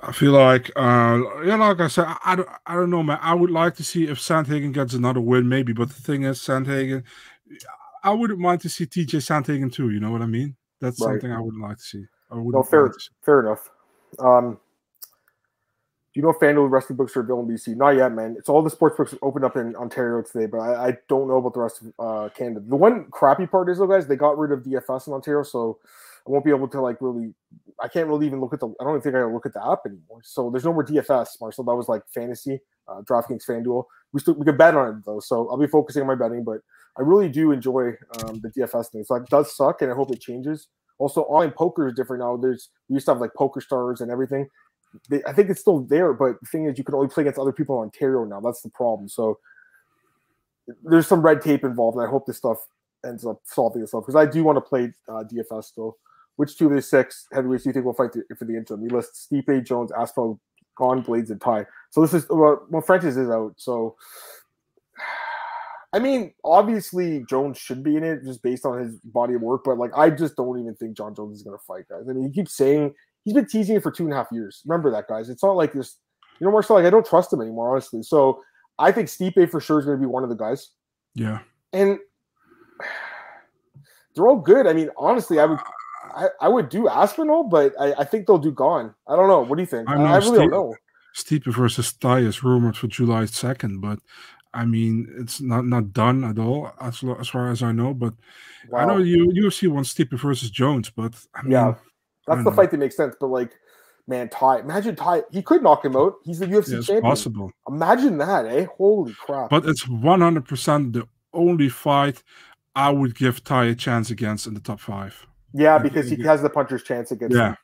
I feel like, uh, yeah, like I said, I, I, don't, I don't know, man. I would like to see if Sandhagen gets another win, maybe. But the thing is, Sandhagen, I wouldn't mind to see TJ Sandhagen too. You know what I mean? That's right. something I wouldn't like to see. I would no, fair, fair enough. Um, do you know if FanDuel Wrestling books are available in BC? Not yet, man. It's all the sports books opened up in Ontario today, but I, I don't know about the rest of uh, Canada. The one crappy part is, though, guys, they got rid of DFS in Ontario, so won't be able to like really. I can't really even look at the. I don't even think I can look at the app anymore. So there's no more DFS, Marcel. That was like fantasy, uh, DraftKings, FanDuel. We still we could bet on it though, so I'll be focusing on my betting. But I really do enjoy um, the DFS thing. So it does suck, and I hope it changes. Also, online poker is different now. There's we used to have like Poker Stars and everything they, I think it's still there, but the thing is, you can only play against other people in Ontario now. That's the problem. So there's some red tape involved, and I hope this stuff ends up solving itself because I do want to play uh, DFS still. Which two of the six heavyweights do you think will fight for the interim? We list Stipe, Jones, Aspinall, Gane, Blaydes, and Tai. So this is well, well, Francis is out. So [SIGHS] I mean, obviously Jones should be in it just based on his body of work, but like I just don't even think Jon Jones is going to fight, guys. I mean, he keeps saying he's been teasing it for two and a half years. Remember that, guys. It's not like this, you know, Marcel, like I don't trust him anymore, honestly. So I think Stipe for sure is going to be one of the guys. Yeah. And [SIGHS] they're all good. I mean, honestly, I would I, I would do Aspinall, but I, I think they'll do Gane. I don't know. What do you think? I, I really don't know. Stipe versus Tai is rumored for July second, but I mean it's not not done at all as as far as I know. But wow. I know you UFC wants Stipe versus Jones, but I mean, yeah, that's the know. fight that makes sense. But like, man, Tai, imagine Tai, he could knock him out. He's the UFC yeah, champion. Possible. Imagine that, eh? Holy crap! But it's one hundred percent the only fight I would give Tai a chance against in the top five. Yeah, because he has the puncher's chance against. Yeah.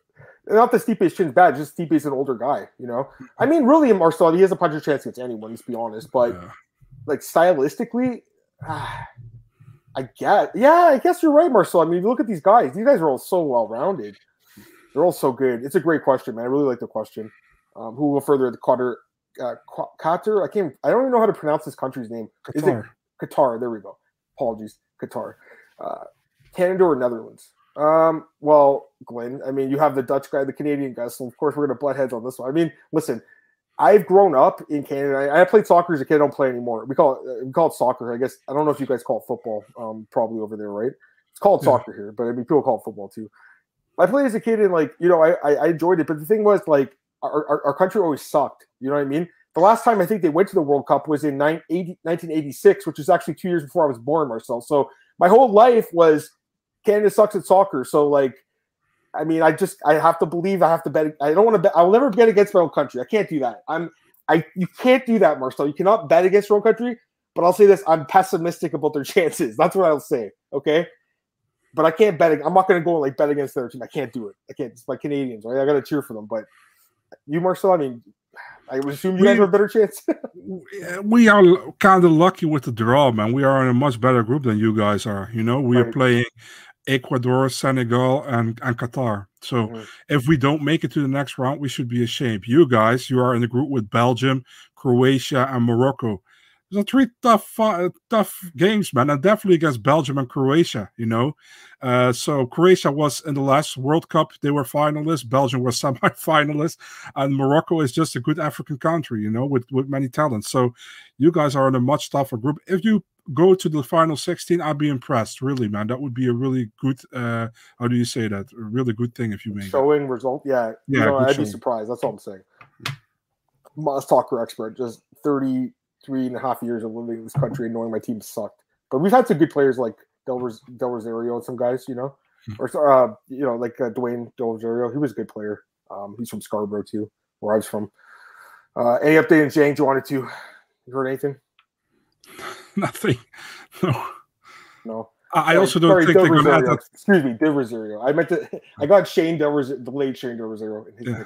Not that Stipe's chin's bad, just Stipe's an older guy, you know. I mean, really, Marcel, he has a puncher's chance against anyone. Let's be honest, but yeah. like stylistically, ah, I get, yeah, I guess you're right, Marcel. I mean, you look at these guys; these guys are all so well rounded. They're all so good. It's a great question, man. I really like the question. Um, who will further the Qatar? Uh, Qatar. I can't. I don't even know how to pronounce this country's name. Qatar. Is it Qatar? There we go. Apologies, Qatar. Uh, Canada or Netherlands? Um, well, Glenn, I mean, you have the Dutch guy, the Canadian guy, so of course we're gonna butt heads on this one. I mean, listen, I've grown up in Canada. I, I played soccer as a kid. I don't play anymore. We call it we call it soccer. I guess I don't know if you guys call it football. Um, probably over there, right? It's called yeah. soccer here, but I mean, people call it football too. I played as a kid and like you know, I I, enjoyed it, but the thing was like our, our, our country always sucked. You know what I mean? The last time I think they went to the World Cup was in 1986, which is actually two years before I was born, Marcel. So my whole life was Canada sucks at soccer. So like, I mean, I just I have to believe I have to bet. I don't want to bet. I will never bet against my own country. I can't do that. I'm I you can't do that, Marcel. You cannot bet against your own country. But I'll say this: I'm pessimistic about their [LAUGHS] chances. That's what I'll say. Okay. But I can't bet. I'm not going to go and like bet against their team. I can't do it. I can't. It's my Canadians, right? I got to cheer for them. But you, Marcel, I mean, I would assume you we, guys have a better chance. [LAUGHS] we are kind of lucky with the draw, man. We are in a much better group than you guys are. You know, we right. are playing Ecuador, Senegal, and, and Qatar. So mm-hmm. if we don't make it to the next round, we should be ashamed. You guys, you are in the group with Belgium, Croatia, and Morocco. Those are three tough, uh, tough games, man, and definitely against Belgium and Croatia. You know, uh, so Croatia was in the last World Cup; they were finalists. Belgium was [LAUGHS] semi-finalists, and Morocco is just a good African country, you know, with with many talents. So you guys are in a much tougher group. If you go to the final 16 i'd be impressed really man. That would be a really good uh how do you say that? A really good thing if you make showing it. result yeah. Yeah you know, i'd showing. be surprised that's all i'm saying. My soccer expert just 33 and a half years of living in this country and knowing my team sucked. But we've had some good players like del, Ros- del rosario and some guys you know? Hmm. or uh you know like uh, dwayne del rosario he was a good player. Um he's from scarborough too where i was from. Uh any update in Zhang? Wanted to you heard anything [LAUGHS] Nothing. No. No. I sorry, also don't sorry, think they're going to have that. Excuse me, Del Rosario. I meant to. I got Shane Del Rosario, the late Shane Del Rosario. Yeah.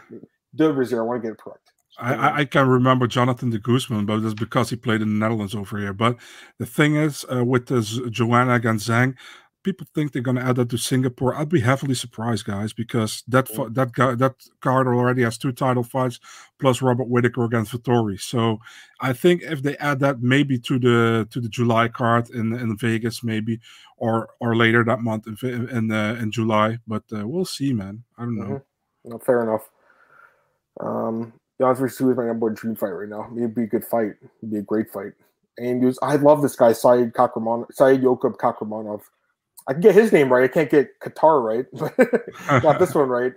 Del Rosario. I want to get it correct. I, I, can remember Jonathan de Guzman, but that's because he played in the Netherlands over here. But the thing is, uh, with this Joanna against Zhang, people think they're going to add that to Singapore. I'd be heavily surprised, guys, because that mm. that guy that card already has two title fights plus Robert Whitaker against Vettori. So I think if they add that maybe to the to the July card in in Vegas, maybe or or later that month in in, uh, in July, but uh, we'll see, man. I don't know. Mm-hmm. No, fair enough. Um, Jan versus is my number one dream fight right now. It'd be a good fight. It'd be a great fight. And I love this guy, Saeed Kakhramonov, Saeed Yokub Kakramanov. I can get his name right. I can't get Qatar right, [LAUGHS] but got this [LAUGHS] one right.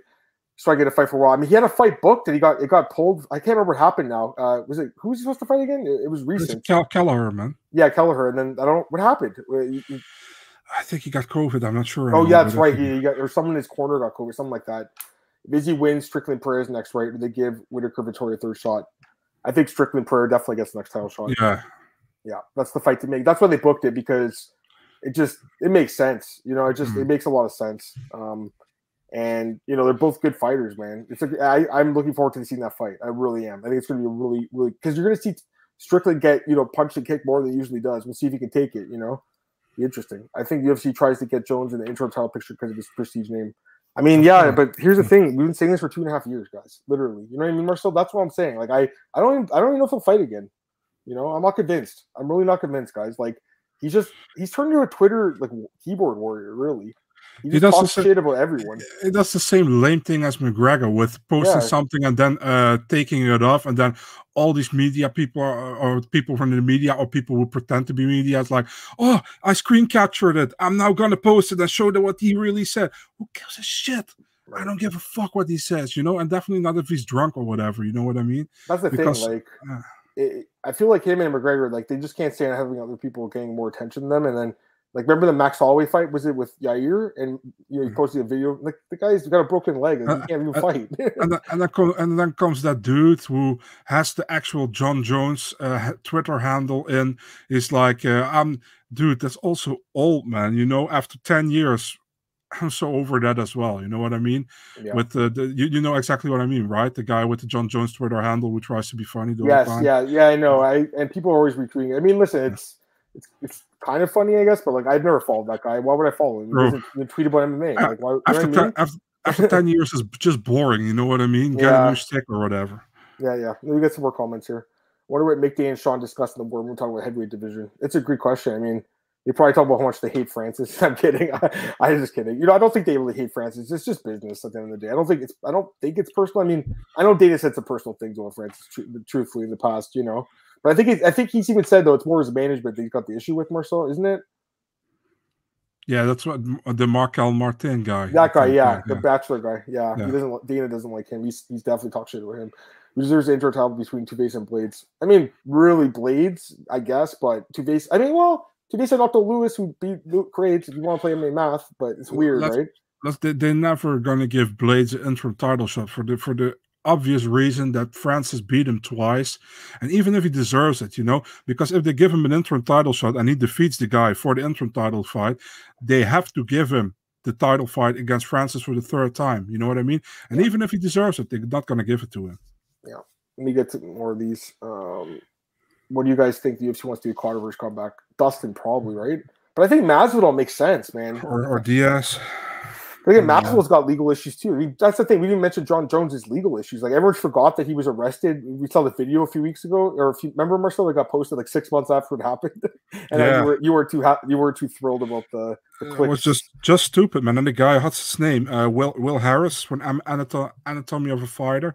So I get a fight for a while. I mean, he had a fight booked and he got it got pulled. I can't remember what happened now. Uh, was it who was he supposed to fight again? It, it was recent. Kel- Kelleher, man. Yeah, Kelleher. And then I don't what happened. I think he got COVID. I'm not sure. Oh yeah, that's right. He, he, got or someone in his corner got COVID, something like that. Busy wins, Strickland Pereira next, right? They give Whitaker Vettori a third shot. I think Strickland Pereira definitely gets the next title shot. Yeah, yeah, that's the fight to make. That's why they booked it because it just it makes sense. You know, it just mm-hmm. it makes a lot of sense. Um, and you know they're both good fighters, man. It's like I, I'm looking forward to seeing that fight. I really am. I think it's going to be really, really because you're going to see Strickland get you know punch and kick more than he usually does. We'll see if he can take it. You know, be interesting. I think UFC tries to get Jones in the interim title picture because of his prestige name. I mean, yeah, but here's the thing: we've been saying this for two and a half years, guys. Literally, you know what I mean, Marcel? That's what I'm saying. Like, I, I don't, even, I don't even know if he'll fight again. You know, I'm not convinced. I'm really not convinced, guys. Like, he's just he's turned into a Twitter like keyboard warrior, really. He, he does talks shit about everyone. He does the same lame thing as McGregor with posting yeah. something and then uh, taking it off, and then all these media people or, or, people from the media or people who pretend to be media is like, "Oh, I screen captured it. I'm now gonna post it and show them what he really said." Who gives a shit? Right. I don't give a fuck what he says, you know, and definitely not if he's drunk or whatever. You know what I mean? That's the because, thing. Like, uh, it, I feel like him and McGregor, like they just can't stand having other people getting more attention than them. And then, like, remember the Max Holloway fight? Was it with Yair? And you know, he mm-hmm. posted a video. Like, the guy's got a broken leg and uh, he can't even uh, fight. and, then, and, then and then comes that dude who has the actual Jon Jones uh, Twitter handle in. He's like, uh, I'm, dude, that's also old, man. You know, after 10 years, I'm [CLEARS THROAT] so over that as well. You know what I mean? Yeah. With the, the you, you know exactly what I mean, right? The guy with the Jon Jones Twitter handle who tries to be funny. yes, yeah, yeah, I know. I and people are always retweeting. I mean, listen, it's it's it's kind of funny, I guess, but like I've never followed that guy. Why would I follow him? He doesn't tweet about MMA. Like, why, after, mean? after, after [LAUGHS] ten years is just boring. You know what I mean? Get yeah. a new stick or whatever. Yeah, yeah. We get some more comments here. Wonder what Mick Day and Sean discussed in the board. We're talking about heavyweight division. It's a great question. I mean, they probably talk about how much they hate Francis. [LAUGHS] I'm kidding. [LAUGHS] I, I'm just kidding. You know, I don't think they really hate Francis. It's just business at the end of the day. I don't think it's. I don't think it's personal. I mean, I know Dana said some personal things about Francis, tr- truthfully, in the past. You know, but I think it, I think he's even said though it's more his management that he's got the issue with Marcel, isn't it? Yeah, that's what the Marquel Martin guy. That guy, yeah, the Bachelor guy. Yeah, yeah, he doesn't. Dana doesn't like him. He's he's definitely talked shit with him. He deserves the interim title between Two Face and Blaydes. I mean, really Blaydes, I guess, but Two Face. I mean, well, Two said Otto Lewis, who beat Luke Crates, if you want to play him in math, but it's weird, right? They, they're never going to give Blaydes an interim title shot for the for the obvious reason that Francis beat him twice. And even if he deserves it, you know, because if they give him an interim title shot and he defeats the guy for the interim title fight, they have to give him the title fight against Francis for the third time. You know what I mean? And yeah. even if he deserves it, they're not going to give it to him. Yeah. Let me get to more of these. Um, what do you guys think the UFC wants to do Carter versus comeback? Dustin probably, right? But I think Masvidal makes sense, man. Or, or Diaz. But again, Masvidal's got legal issues too. I mean, that's the thing. We didn't mention Jon Jones's legal issues. Like everyone forgot that he was arrested. We saw the video a few weeks ago, or if you remember, Marcel, it got posted like six months after it happened, [LAUGHS] and yeah. you were you were too ha- you were too thrilled about the. the it was just just stupid, man. And the guy, what's his name? Uh, Will Will Harris from Anatomy of a Fighter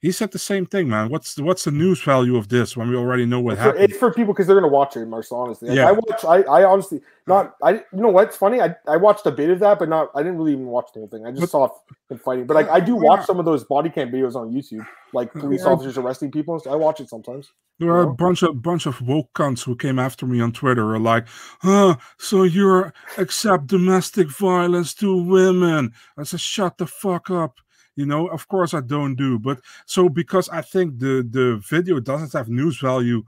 he said the same thing, man. What's the, what's the news value of this when we already know what it's happened? For, it's for people because they're gonna watch it, Marcel. Honestly, like, yeah. I watch. I, I honestly not. I you know what's funny? I, I watched a bit of that, but not. I didn't really even watch the whole thing. I just but, saw him fighting. But like I do watch some of those body cam videos on YouTube, like police officers arresting people. I watch it sometimes. There are a bunch of bunch of woke cunts who came after me on Twitter are like, huh, so you're accept domestic violence to women. I said, shut the fuck up you know of course i don't do but so because i think the the video doesn't have news value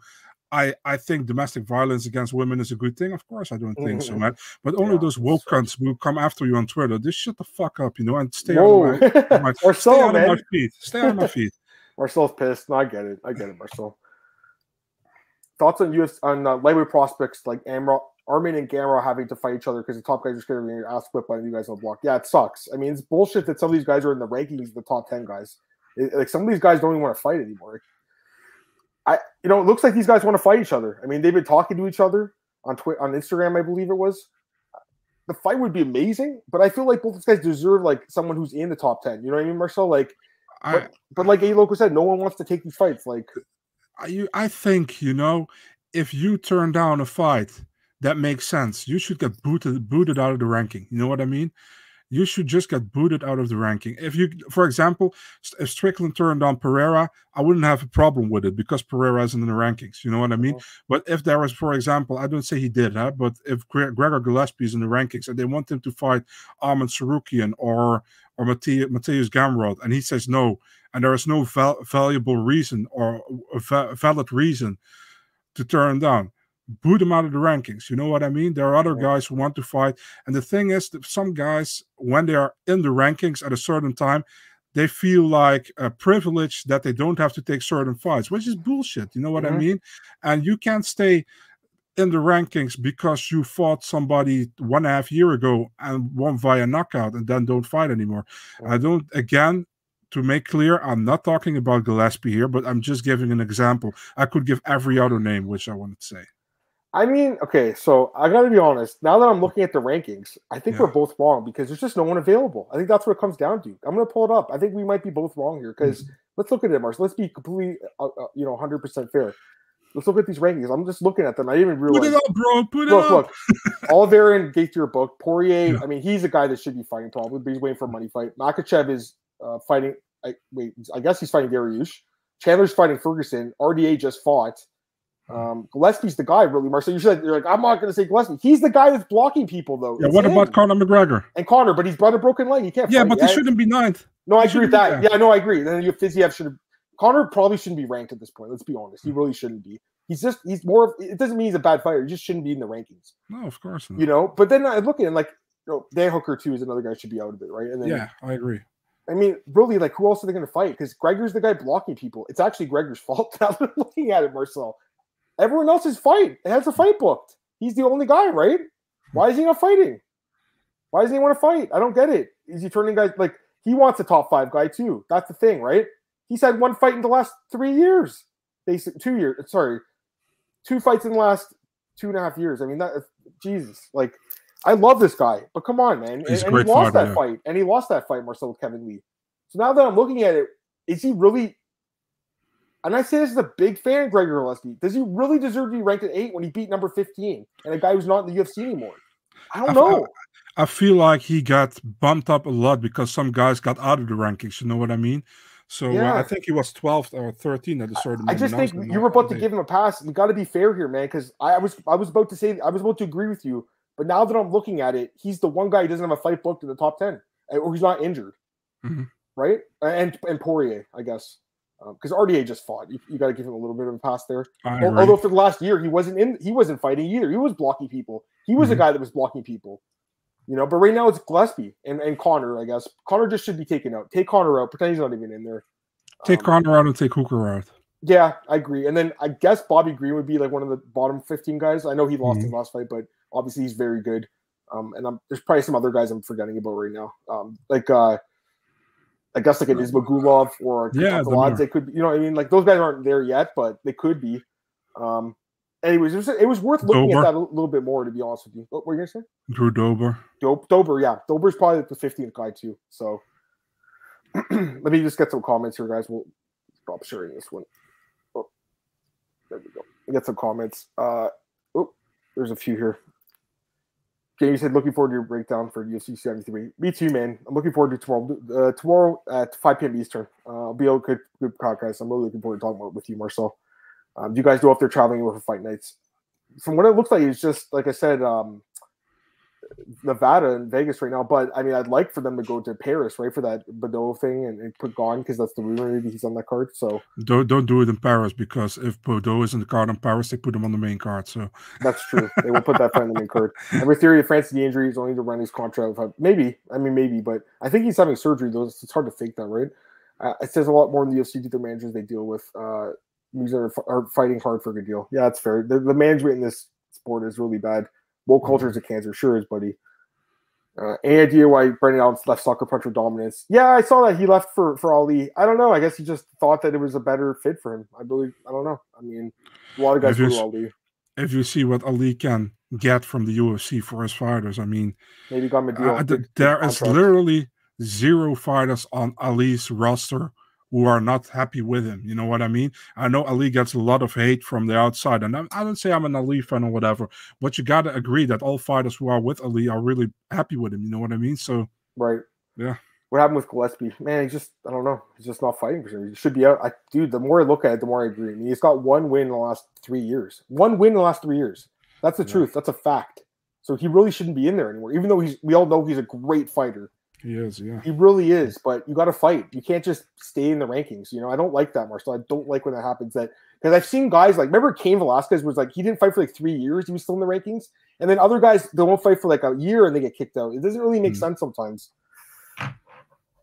I, I think domestic violence against women is a good thing. Of course, I don't think so, mm-hmm. man. But only yeah, those woke so. cunts will come after you on Twitter. Just shut the fuck up, you know, and stay Whoa. [LAUGHS] of my, my Marcel, stay out man. my feet. Stay on my feet. Marcel's pissed. No, I get it. I get it, Marcel. Thoughts on US on uh, lightweight prospects like Amro, Arman and Gamrot having to fight each other because the top guys are scared of getting ass whipped by you guys on the block. Yeah, it sucks. I mean, it's bullshit that some of these guys are in the rankings, the top ten guys. It, like some of these guys don't even want to fight anymore. I, you know, it looks like these guys want to fight each other. I mean, they've been talking to each other on Twitter, on Instagram, I believe it was. The fight would be amazing, but I feel like both these guys deserve like someone who's in the top ten. You know what I mean, Marcel? Like, I, but, but like A Loco said, no one wants to take these fights. Like, I, I think you know, if you turn down a fight that makes sense. You should get booted booted out of the ranking. You know what I mean? You should just get booted out of the ranking. If you, for example, if Strickland turned on Pereira, I wouldn't have a problem with it because Pereira isn't in the rankings. You know what I mean? Mm-hmm. But if there was, for example, I don't say he did, huh? but if Gre- Gregor Gillespie is in the rankings and they want him to fight Arman Tsarukyan or or Mateusz Gamrot, and he says no, and there is no val- valuable reason or a va- valid reason to turn him down boot them out of the rankings. You know what I mean? There are other guys who want to fight. And the thing is that some guys, when they are in the rankings at a certain time, they feel like a privilege that they don't have to take certain fights, which is bullshit. You know what mm-hmm. I mean? And you can't stay in the rankings because you fought somebody one and a half year ago and won via knockout and then don't fight anymore. I don't, again, to make clear, I'm not talking about Gillespie here, but I'm just giving an example. I could give every other name which I wanted to say. I mean, okay, so I got to be honest. Now that I'm looking at the rankings, I think yeah. we're both wrong because there's just no one available. I think that's what it comes down to. I'm going to pull it up. I think we might be both wrong here because mm-hmm. let's look at it, Mars. Let's be completely, uh, uh, you know, 100% fair. Let's look at these rankings. I'm just looking at them. I didn't even realize. Put it up, bro. Put it look, up. look. [LAUGHS] Oliveira and Gaethje are booked. Poirier, Yeah. I mean, he's a guy that should be fighting probably, but he's waiting for a money fight. Makhachev is uh, fighting. I, wait, I guess he's fighting Dariush. Chandler's fighting Ferguson. RDA just fought. Um, Gillespie's the guy, really, Marcel. You said you're like, I'm not going to say Gillespie. He's the guy that's blocking people, though. Yeah, It's what him. about Conor McGregor? and Conor? But he's brought a broken leg. He can't. Yeah, fight but yet. he shouldn't be ninth. No, I He agree with that. Yeah, no, I agree. Then you Fiziev should have. Conor probably shouldn't be ranked at this point. Let's be honest. He really shouldn't be. He's just he's more. of It doesn't mean he's a bad fighter. He just shouldn't be in the rankings. No, of course not. You know. But then I look at him like, you know, Dan Hooker too is another guy should be out of it, right? And then yeah, I agree. I mean, really, like who else are they going to fight? Because Gregor's the guy blocking people. It's actually Gregor's [LAUGHS] fault. Now that I'm looking at it, Marcel. Everyone else is fight. It has a fight booked. He's the only guy, right? Why is he not fighting? Why doesn't he want to fight? I don't get it. Is he turning guys like he wants a top five guy too? That's the thing, right? He's had one fight in the last three years. Basic two years. Sorry, two fights in the last two and a half years. I mean, that Jesus, like I love this guy, but come on, man. He's and, and he lost fighter, that yeah. fight, and he lost that fight, Marcel with Kevin Lee. So now that I'm looking at it, is he really? And I say this as a big fan of Gregor Gillespie. Does he really deserve to be ranked at eight when he beat number 15 and a guy who's not in the UFC anymore? I don't I- know. I feel like he got bumped up a lot because some guys got out of the rankings. You know what I mean? So uh, I think he was 12th or 13th at a certain I just think you were about to give him a pass. We got to be fair here, man, because I was I was about to say I was about to agree with you, but now that I'm looking at it, he's the one guy who doesn't have a fight booked in the top ten, uh, or he's not injured, Mhm. right? And and Poirier, I guess, because RDA just fought. You, you got to give him a little bit of a pass there. Although for the last year he wasn't in, he wasn't fighting either. He was blocking people. He was a Mhm. guy that was blocking people. You know, but right now it's Gillespie and, and Conor, I guess. Conor just should be taken out. Take Conor out. Pretend he's not even in there. Take Um, Conor out and take Hooker out. yeah, I agree. And then I guess Bobby Green would be like one of the bottom 15 guys. I know he lost Mhm. his last fight, but obviously he's very good. Um, and I'm, there's probably some other guys I'm forgetting about right now. Um, like uh, I guess like an Ismagulov or Yeah, the odds they could be, you know what I mean? Like those guys aren't there yet, but they could be. Um, anyways, it was, it was worth looking Dober. at that a little bit more, to be honest with you. What were you gonna say? Drew Dober. Dope, Dober, yeah, Dober's probably the 15th guy too. So [CLEARS THROAT] let me just get some comments here, guys. We'll stop sharing this one. Oh, there we go. We get some comments. Uh, oh, there's a few here. Jamie said, "Looking forward to your breakdown for UFC 73." Me too, man. I'm looking forward to tomorrow. Uh, tomorrow at 5 p.m. Eastern. Uh, I'll be a good, good podcast. I'm really looking forward to talking with you, Marcel. Um, do you guys know if they're traveling for fight nights? From what it looks like, it's just like I said. Um, Nevada and Vegas right now, but I mean, I'd like for them to go to Paris, right, for that Baudot thing and, and put Gane because that's the rumor. Maybe he's on that card. So Don't don't do it in Paris because if Baudot is in the card in Paris, they put him on the main card. So that's true. [LAUGHS] they will put that fight on the main card. And with theory of Francis, the injury is only to run his contract. Maybe, I mean, maybe, but I think he's having surgery though. It's hard to fake that, right? Uh, it says a lot more in the UFC to the managers they deal with. Uh, these are, are fighting hard for a good deal. Yeah, that's fair. The, the management in this sport is really bad. Woke culture is a cancer, sure is, buddy. Uh, any idea why Brendan Allen's left Sucker Punch with dominance? Yeah, I saw that he left for for Ali. I don't know. I guess he just thought that it was a better fit for him. I believe. I don't know. I mean, a lot of guys you Ali. if you see what Ali can get from the UFC for his fighters, I mean, Maybe got him a deal. uh, th- big- big there is literally zero fighters on Ali's roster who are not happy with him. You know what I mean? I know Ali gets a lot of hate from the outside, and I, I don't say I'm an Ali fan or whatever, but you got to agree that all fighters who are with Ali are really happy with him. You know what I mean? So Right. Yeah. What happened with Gillespie? Man, he's just I don't know. He's just not fighting for sure. He should be out. I, dude, the more I look at it, the more I agree. I mean, he's got one win in the last three years. One win in the last three years. That's the Yeah. truth. That's a fact. So he really shouldn't be in there anymore. Even though he's we all know he's a great fighter. He is, yeah. He really is, but you got to fight. You can't just stay in the rankings. You know, I don't like that, Marcel. I don't like when that happens. That because I've seen guys like remember Cain Velasquez was like he didn't fight for like three years. He was still in the rankings, and then other guys they won't fight for like a year and they get kicked out. It doesn't really make Hmm. sense sometimes.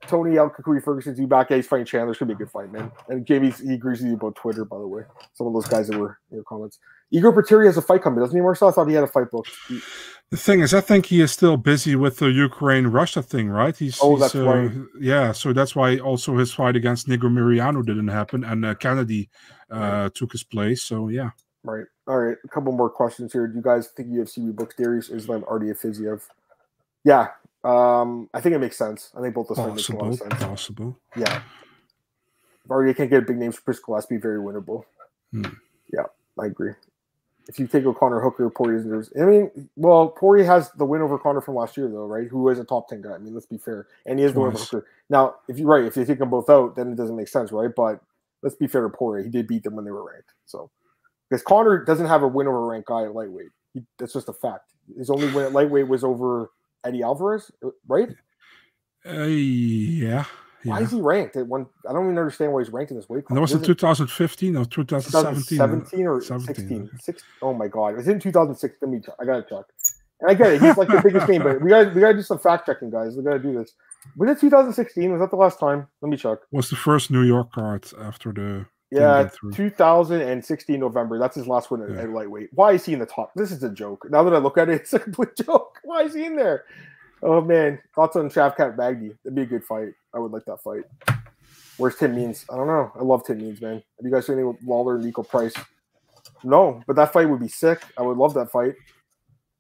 Tony El Cucuy Ferguson's you back. Yeah, he's fighting Chandler. It's gonna be a good fight, man. And Jamie he agrees with you about Twitter, by the way. Some of those guys that were in your comments. Igor Potieria has a fight coming, doesn't he, Marcel? I thought he had a fight booked. He- The thing is, I think he is still busy with the Ukraine Russia thing, right? He's, Oh, he's, that's uh, right. Yeah, so that's why also his fight against Negumereanu didn't happen, and uh, Kennedy uh, took his place. So yeah, Right. All right. A couple more questions here. Do you guys think UFC rebooks Dariush Islam, RDA Fiziev? Yeah. Um, I think it makes sense. I think both those make a lot of sense. possible. Yeah. If RDA can't get a big names for Chris Gillespie, very winnable. Hmm. Yeah. I agree. If you take O'Connor, Hooker, Poirier, there's. I mean, well, Poirier has the win over Conor from last year, though, right? Who is a top ten guy. I mean, let's be fair, and he is the win over Hooker. Now, if you're right, if you take them both out, then it doesn't make sense, right? But let's be fair to Poirier, he did beat them when they were ranked. So, because Conor doesn't have a win over ranked guy at lightweight, he, that's just a fact. His only win at lightweight was over Eddie Alvarez, right? Uh, yeah. Why is he ranked at one? I don't even understand why he's ranked in this weight class. And was it 2015 or 2017? 2017 or 17. 16. Oh my god, it was in 2006. Let me. I gotta check. And I get it. He's like the biggest name, but we got we gotta do some fact checking, guys. We gotta do this. Was it 2016? Was that the last time? Let me check. Was the first New York card after the yeah 2016 November. That's his last win yeah. at lightweight. Why is he in the top? This is a joke. Now that I look at it, [LAUGHS] it's a complete joke. Why is he in there? Oh man, thoughts on Shavkat Bagby? That'd be a good fight. I would like that fight. Where's Tim Means? I don't know. I love Tim Means, man. Have you guys seen any with Lawler and Niko Price? No, but that fight would be sick. I would love that fight.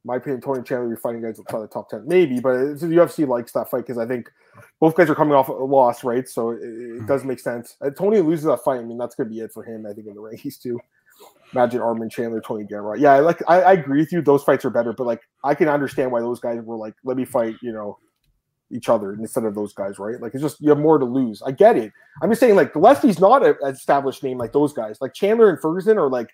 My opinion, Tony Chandler, you're fighting guys outside the top ten, maybe, but the UFC likes that fight because I think both guys are coming off a loss, right? So it, it does make sense. Uh, Tony loses that fight. I mean, that's gonna be it for him. I think in the rankings too. Imagine Arman Chandler, Tony Gamrot. Yeah, like I, I agree with you. Those fights are better, but like I can understand why those guys were like, let me fight, you know, each other instead of those guys, right? Like it's just you have more to lose. I get it. I'm just saying, like Gillespie's not an established name like those guys. Like Chandler and Ferguson are like,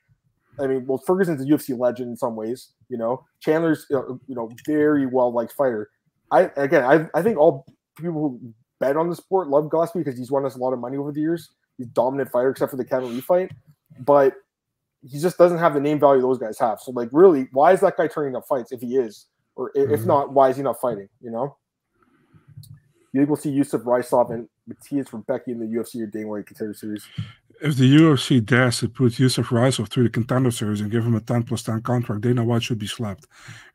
I mean, well, Ferguson's a UFC legend in some ways. You know, Chandler's you know very well liked fighter. I again, I I think all people who bet on the sport love Gillespie because he's won us a lot of money over the years. He's dominant fighter except for the Kevin Lee fight, but he just doesn't have the name value those guys have. So like, really, why is that guy turning up fights if he is, or if mm-hmm. not, why is he not fighting? You know. You think we'll see Yusuf Raisov and Matthias Rebecki in the UFC or Dana White Contender Series? If the UFC dares to put Yusuf Raisov through the Contender Series and give him a 10 plus 10 contract, Dana White should be slapped.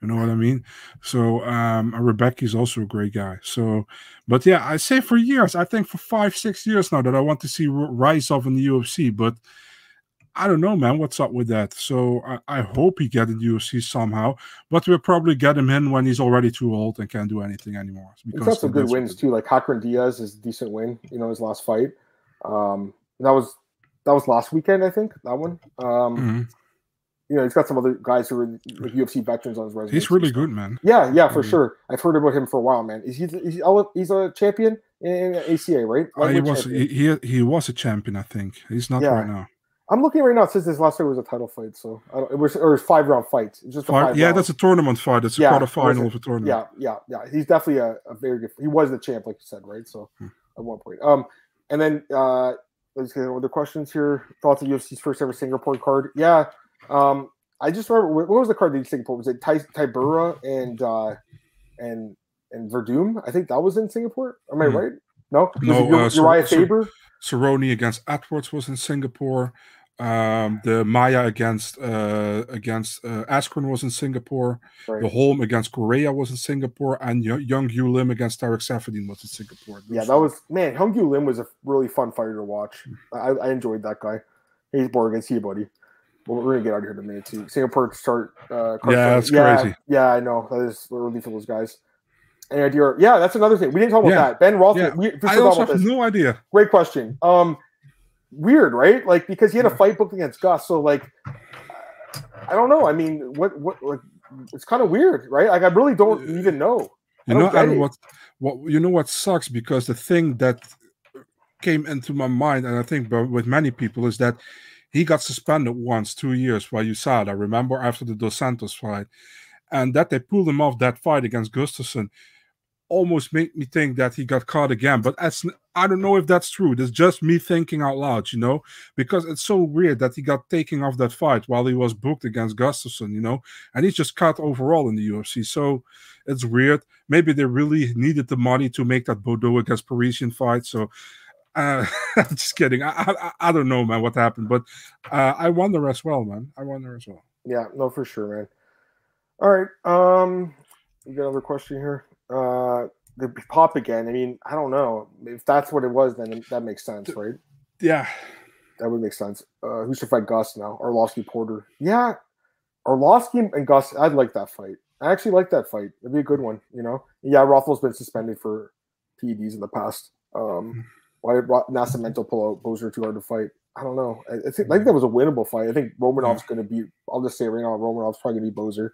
You know what I mean? So, um, Rebecki is also a great guy. So, but yeah, I say for years, I think for five, six years now that I want to see Raisov in the UFC, but – I don't know, man, what's up with that. So I, I hope he get in UFC somehow, but we'll probably get him in when he's already too old and can't do anything anymore. Because he's got some good wins too, like Hacran Dias is a decent win. You know, his last fight. Um, that was that was last weekend, I think. That one. Um, mm-hmm. You know, he's got some other guys who are like UFC veterans on his resume. He's really good, man. Yeah, yeah, for mm-hmm. sure. I've heard about him for a while, man. He's he's, he's, he's a champion in ACA, right? Uh, he was he, he, he was a champion, I think. He's not yeah. right now. I'm looking right now. It says this last fight was a title fight, so it was or five round fight. Just five, five yeah, that's a tournament fight. It's a yeah, quarterfinal of a tournament. Yeah, yeah, yeah. He's definitely a, a, very good. He was the champ, like you said, right? So hmm. at one point, um, and then uh, let's get other questions here. Thoughts of UFC's first ever Singapore card? Yeah, um, I just remember what was the card that you Singapore was it Ty, Tybura and uh, and and Werdum? I think that was in Singapore. Am I hmm. right? No, no. uh, Uriah Faber. Cerrone against Edwards was in Singapore. Um, the Maia against uh, against uh, Askren was in Singapore. Right. The Holm against Correia was in Singapore, and y- Young Yu Lim against Tarec Saffiedine was in Singapore. Yeah, that was man. Young Yu Lim was a really fun fighter to watch. I, I enjoyed that guy. He's bored against you, buddy. Well, we're gonna get out of here in a minute too. Singapore start. Uh, yeah, that's yeah, crazy. Yeah, I know that is really for those guys. Any idea? Yeah, that's another thing. We didn't talk about yeah. that. Ben Roth. Yeah. We, I also have no idea. Great question. Um, weird, right? Like because he had a fight booked against Gus, so like I don't know. I mean, what what like it's kind of weird, right? Like I really don't even know. You know, what what you know what sucks because the thing that came into my mind, and I think with many people, is that he got suspended once, two years while you saw it. I remember after the Dos Santos fight, and that they pulled him off that fight against Gustafsson almost made me think that he got caught again. But as I don't know if that's true. That's just me thinking out loud, you know, because it's so weird that he got taken off that fight while he was booked against Gustafsson, you know, and he's just cut overall in the UFC. So it's weird. Maybe they really needed the money to make that Baudot against Parisian fight. So uh, [LAUGHS] I'm just kidding. I, I, I don't know, man, what happened, but uh, I wonder as well, man. I wonder as well. Yeah, no, for sure, man. All right. Um, we got another question here uh, the pop again. I mean, I don't know if that's what it was. Then that makes sense, right? Yeah, that would make sense. Uh, who should fight Gus now? Arlovsky Porter. Yeah, Arlovsky and Gus. I'd like that fight. I actually like that fight. It'd be a good one. You know. Yeah, Rothwell's been suspended for PEDs in the past. Um, why did Nascimento pull out Bozer too hard to fight? I don't know. I, I, think, I think that was a winnable fight. I think Romanov's going to beat. I'll just say right now, Romanov's probably going to be Bozer.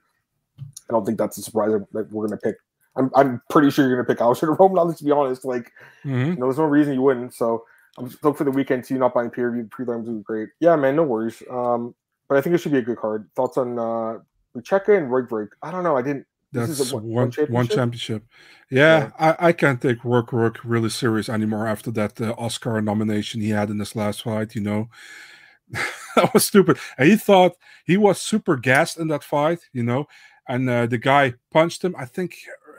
I don't think that's a surprise that we're going to pick. I'm, I'm pretty sure you're going to pick Alexander [LAUGHS] Romanov. To be honest, like mm-hmm. you know, there's no reason you wouldn't. So I'm just for the weekend too. Not buying peer review prelims would be great. Yeah, man, no worries. Um, but I think it should be a good card. Thoughts on uh, Lucheka and Roig I don't know. I didn't. That's one, one, championship? one, championship? Yeah, yeah. I, I can't take Roig Roig really serious anymore after that uh, Oscar nomination he had in this last fight. You know, [LAUGHS] that was stupid. And he thought he was super gassed in that fight. You know, and uh, the guy punched him. I think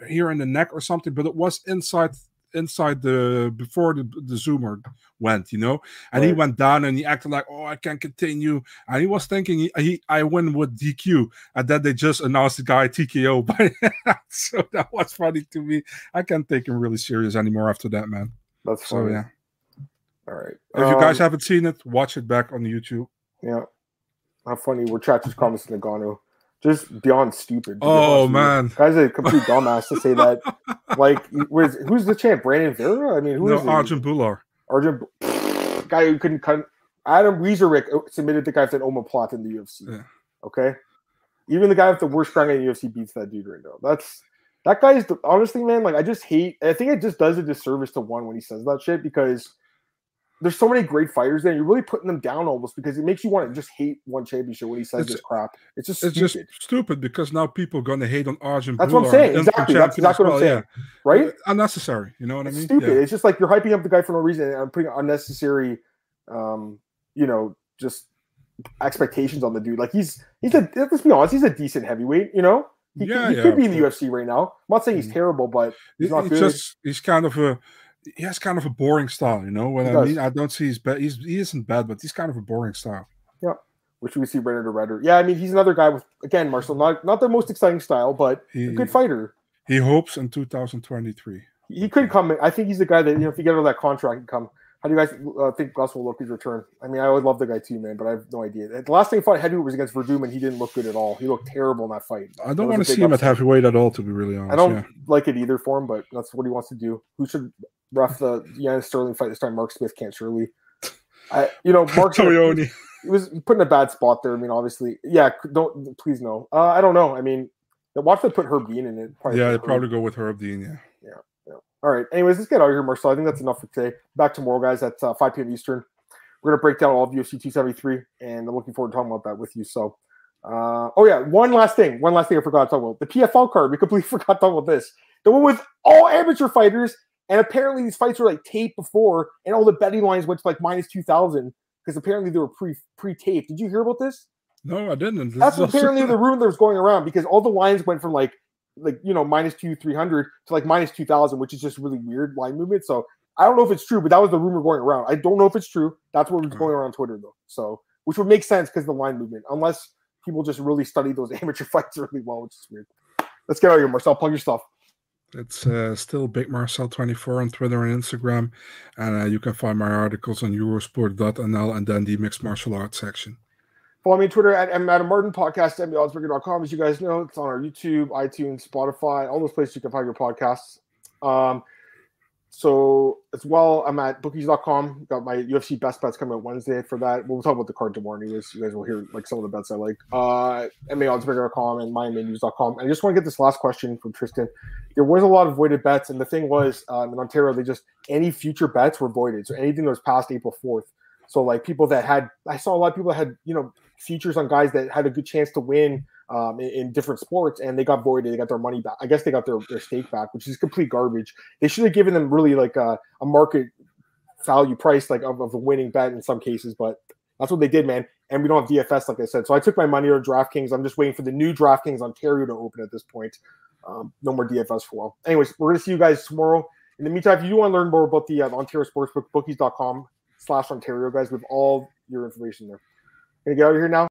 here in the neck or something, but it was inside inside the before the, the zoomer went, you know, and right. he went down and he acted like, oh, I can't continue, and he was thinking he, he I win with DQ, and then they just announced the guy TKO. [LAUGHS] But so that was funny to me. I can't take him really serious anymore after that, man. That's funny. So yeah. All right. If um, you guys um, haven't seen it, watch it back on YouTube. Yeah. How funny. We're chat just comments in Nagano just beyond stupid. Oh man, guy's a complete [LAUGHS] dumbass to say that. Like, where's who's the champ? Brandon Vera? I mean, who no, is Arjan Bhullar. Arjan, [SNIFFS] guy who couldn't cut. Adam Wieczorek uh, submitted the guy for an omoplata in the UFC. Yeah. Okay, even the guy with the worst rank in the UFC beats that dude right now. That's that guy's honestly, man. Like, I just hate. I think it just does a disservice to one when he says that shit because there's so many great fighters there. You're really putting them down almost because it makes you want to just hate one championship when he says it's, this crap. It's just it's stupid. just stupid because now people are going to hate on Arjan. That's what I'm saying. Exactly. That's exactly what I'm saying. Yeah. Right? Unnecessary. You know what it's I mean? Stupid. Yeah. It's just like you're hyping up the guy for no reason and putting unnecessary, um, you know, just expectations on the dude. Like he's he's a let's be honest, he's a decent heavyweight. You know. He, yeah, he, could be in the UFC right now. I'm not saying he's mm. terrible, but he's not good. Just he's kind of a he has kind of a boring style, you know what he I mean? I don't see his bad. He's he isn't bad, but he's kind of a boring style. Yeah, which we see to Redder. Yeah, I mean he's another guy with again Marcel, not not the most exciting style, but he, a good fighter. He hopes in 2023. He could come. In. I think he's the guy that you know if you get out of that contract come. How do you guys uh, think Gus will look his return? I mean, I would love the guy too, man, but I have no idea. The last thing he fought heavyweight was against Werdum, and he didn't look good at all. He looked terrible in that fight. I don't want to see him at heavyweight at all, to be really honest. I don't yeah. like it either for him, but that's what he wants to do. Who should ref the Yannis Sterling fight this time? Mark Smith can't surely. I, you know, Mark [LAUGHS] Toyoni. He was put in a bad spot there. I mean, obviously, yeah. Don't please no. Uh, I don't know. I mean, watch them put Herb Dean in it. Probably yeah, they probably go with Herb Dean. Yeah. Yeah. All right. Anyways, let's get out of here, Marcel. I think that's enough for today. Back tomorrow, guys, at uh, 5 p.m. Eastern. We're going to break down all of UFC 273, and I'm looking forward to talking about that with you. So, uh, oh, yeah, one last thing. One last thing I forgot to talk about. The PFL card. We completely [LAUGHS] forgot to talk about this. The one with all amateur fighters, and apparently these fights were like taped before, and all the betting lines went to like minus 2,000 because apparently they were pre pre taped. Did you hear about this? No, I didn't. This That's [LAUGHS] apparently the rumor that was going around because all the lines went from like like you know minus two three hundred to like minus two thousand, which is just really weird line movement. So I don't know if it's true, but that was the rumor going around. I don't know if it's true. That's what was going around on Twitter though. So which would make sense because the line movement, unless people just really study those [LAUGHS] amateur fights really well, which is weird. Let's get out of here, Marcel. Plug your stuff. It's uh, still Big Marcel24 on Twitter and Instagram. And uh, you can find my articles on Eurosport.nl and then the mixed martial arts section. Follow me on Twitter at. Adam Martin, podcast at. As you guys know, it's on our YouTube, iTunes, Spotify, all those places you can find your podcasts. Um, so as well, I'm at bookies.com. Got my UFC best bets coming out Wednesday for that. We'll talk about the card tomorrow anyways. You guys will hear like some of the bets I like. Uh MMAOddsBreaker.com and MyMainNews.com. I just want to get this last question from Tristan. There was a lot of voided bets, and the thing was um, in Ontario, they just any future bets were voided. So anything that was past April 4th. So like people that had I saw a lot of people that had, you know, futures on guys that had a good chance to win um, in, in, different sports, and they got voided. They got their money back. I guess they got their, their stake back, which is complete garbage. They should have given them really like a, a market value price, like of, of a winning bet in some cases, but that's what they did, man. And we don't have DFS, like I said. So I took my money to DraftKings. I'm just waiting for the new DraftKings Ontario to open at this point. Um, no more DFS for a while. Anyways, we're going to see you guys tomorrow. In the meantime, if you do want to learn more about the uh, Ontario Sportsbook, bookies.com slash Ontario, guys, with all your information there. Gonna get out of here now.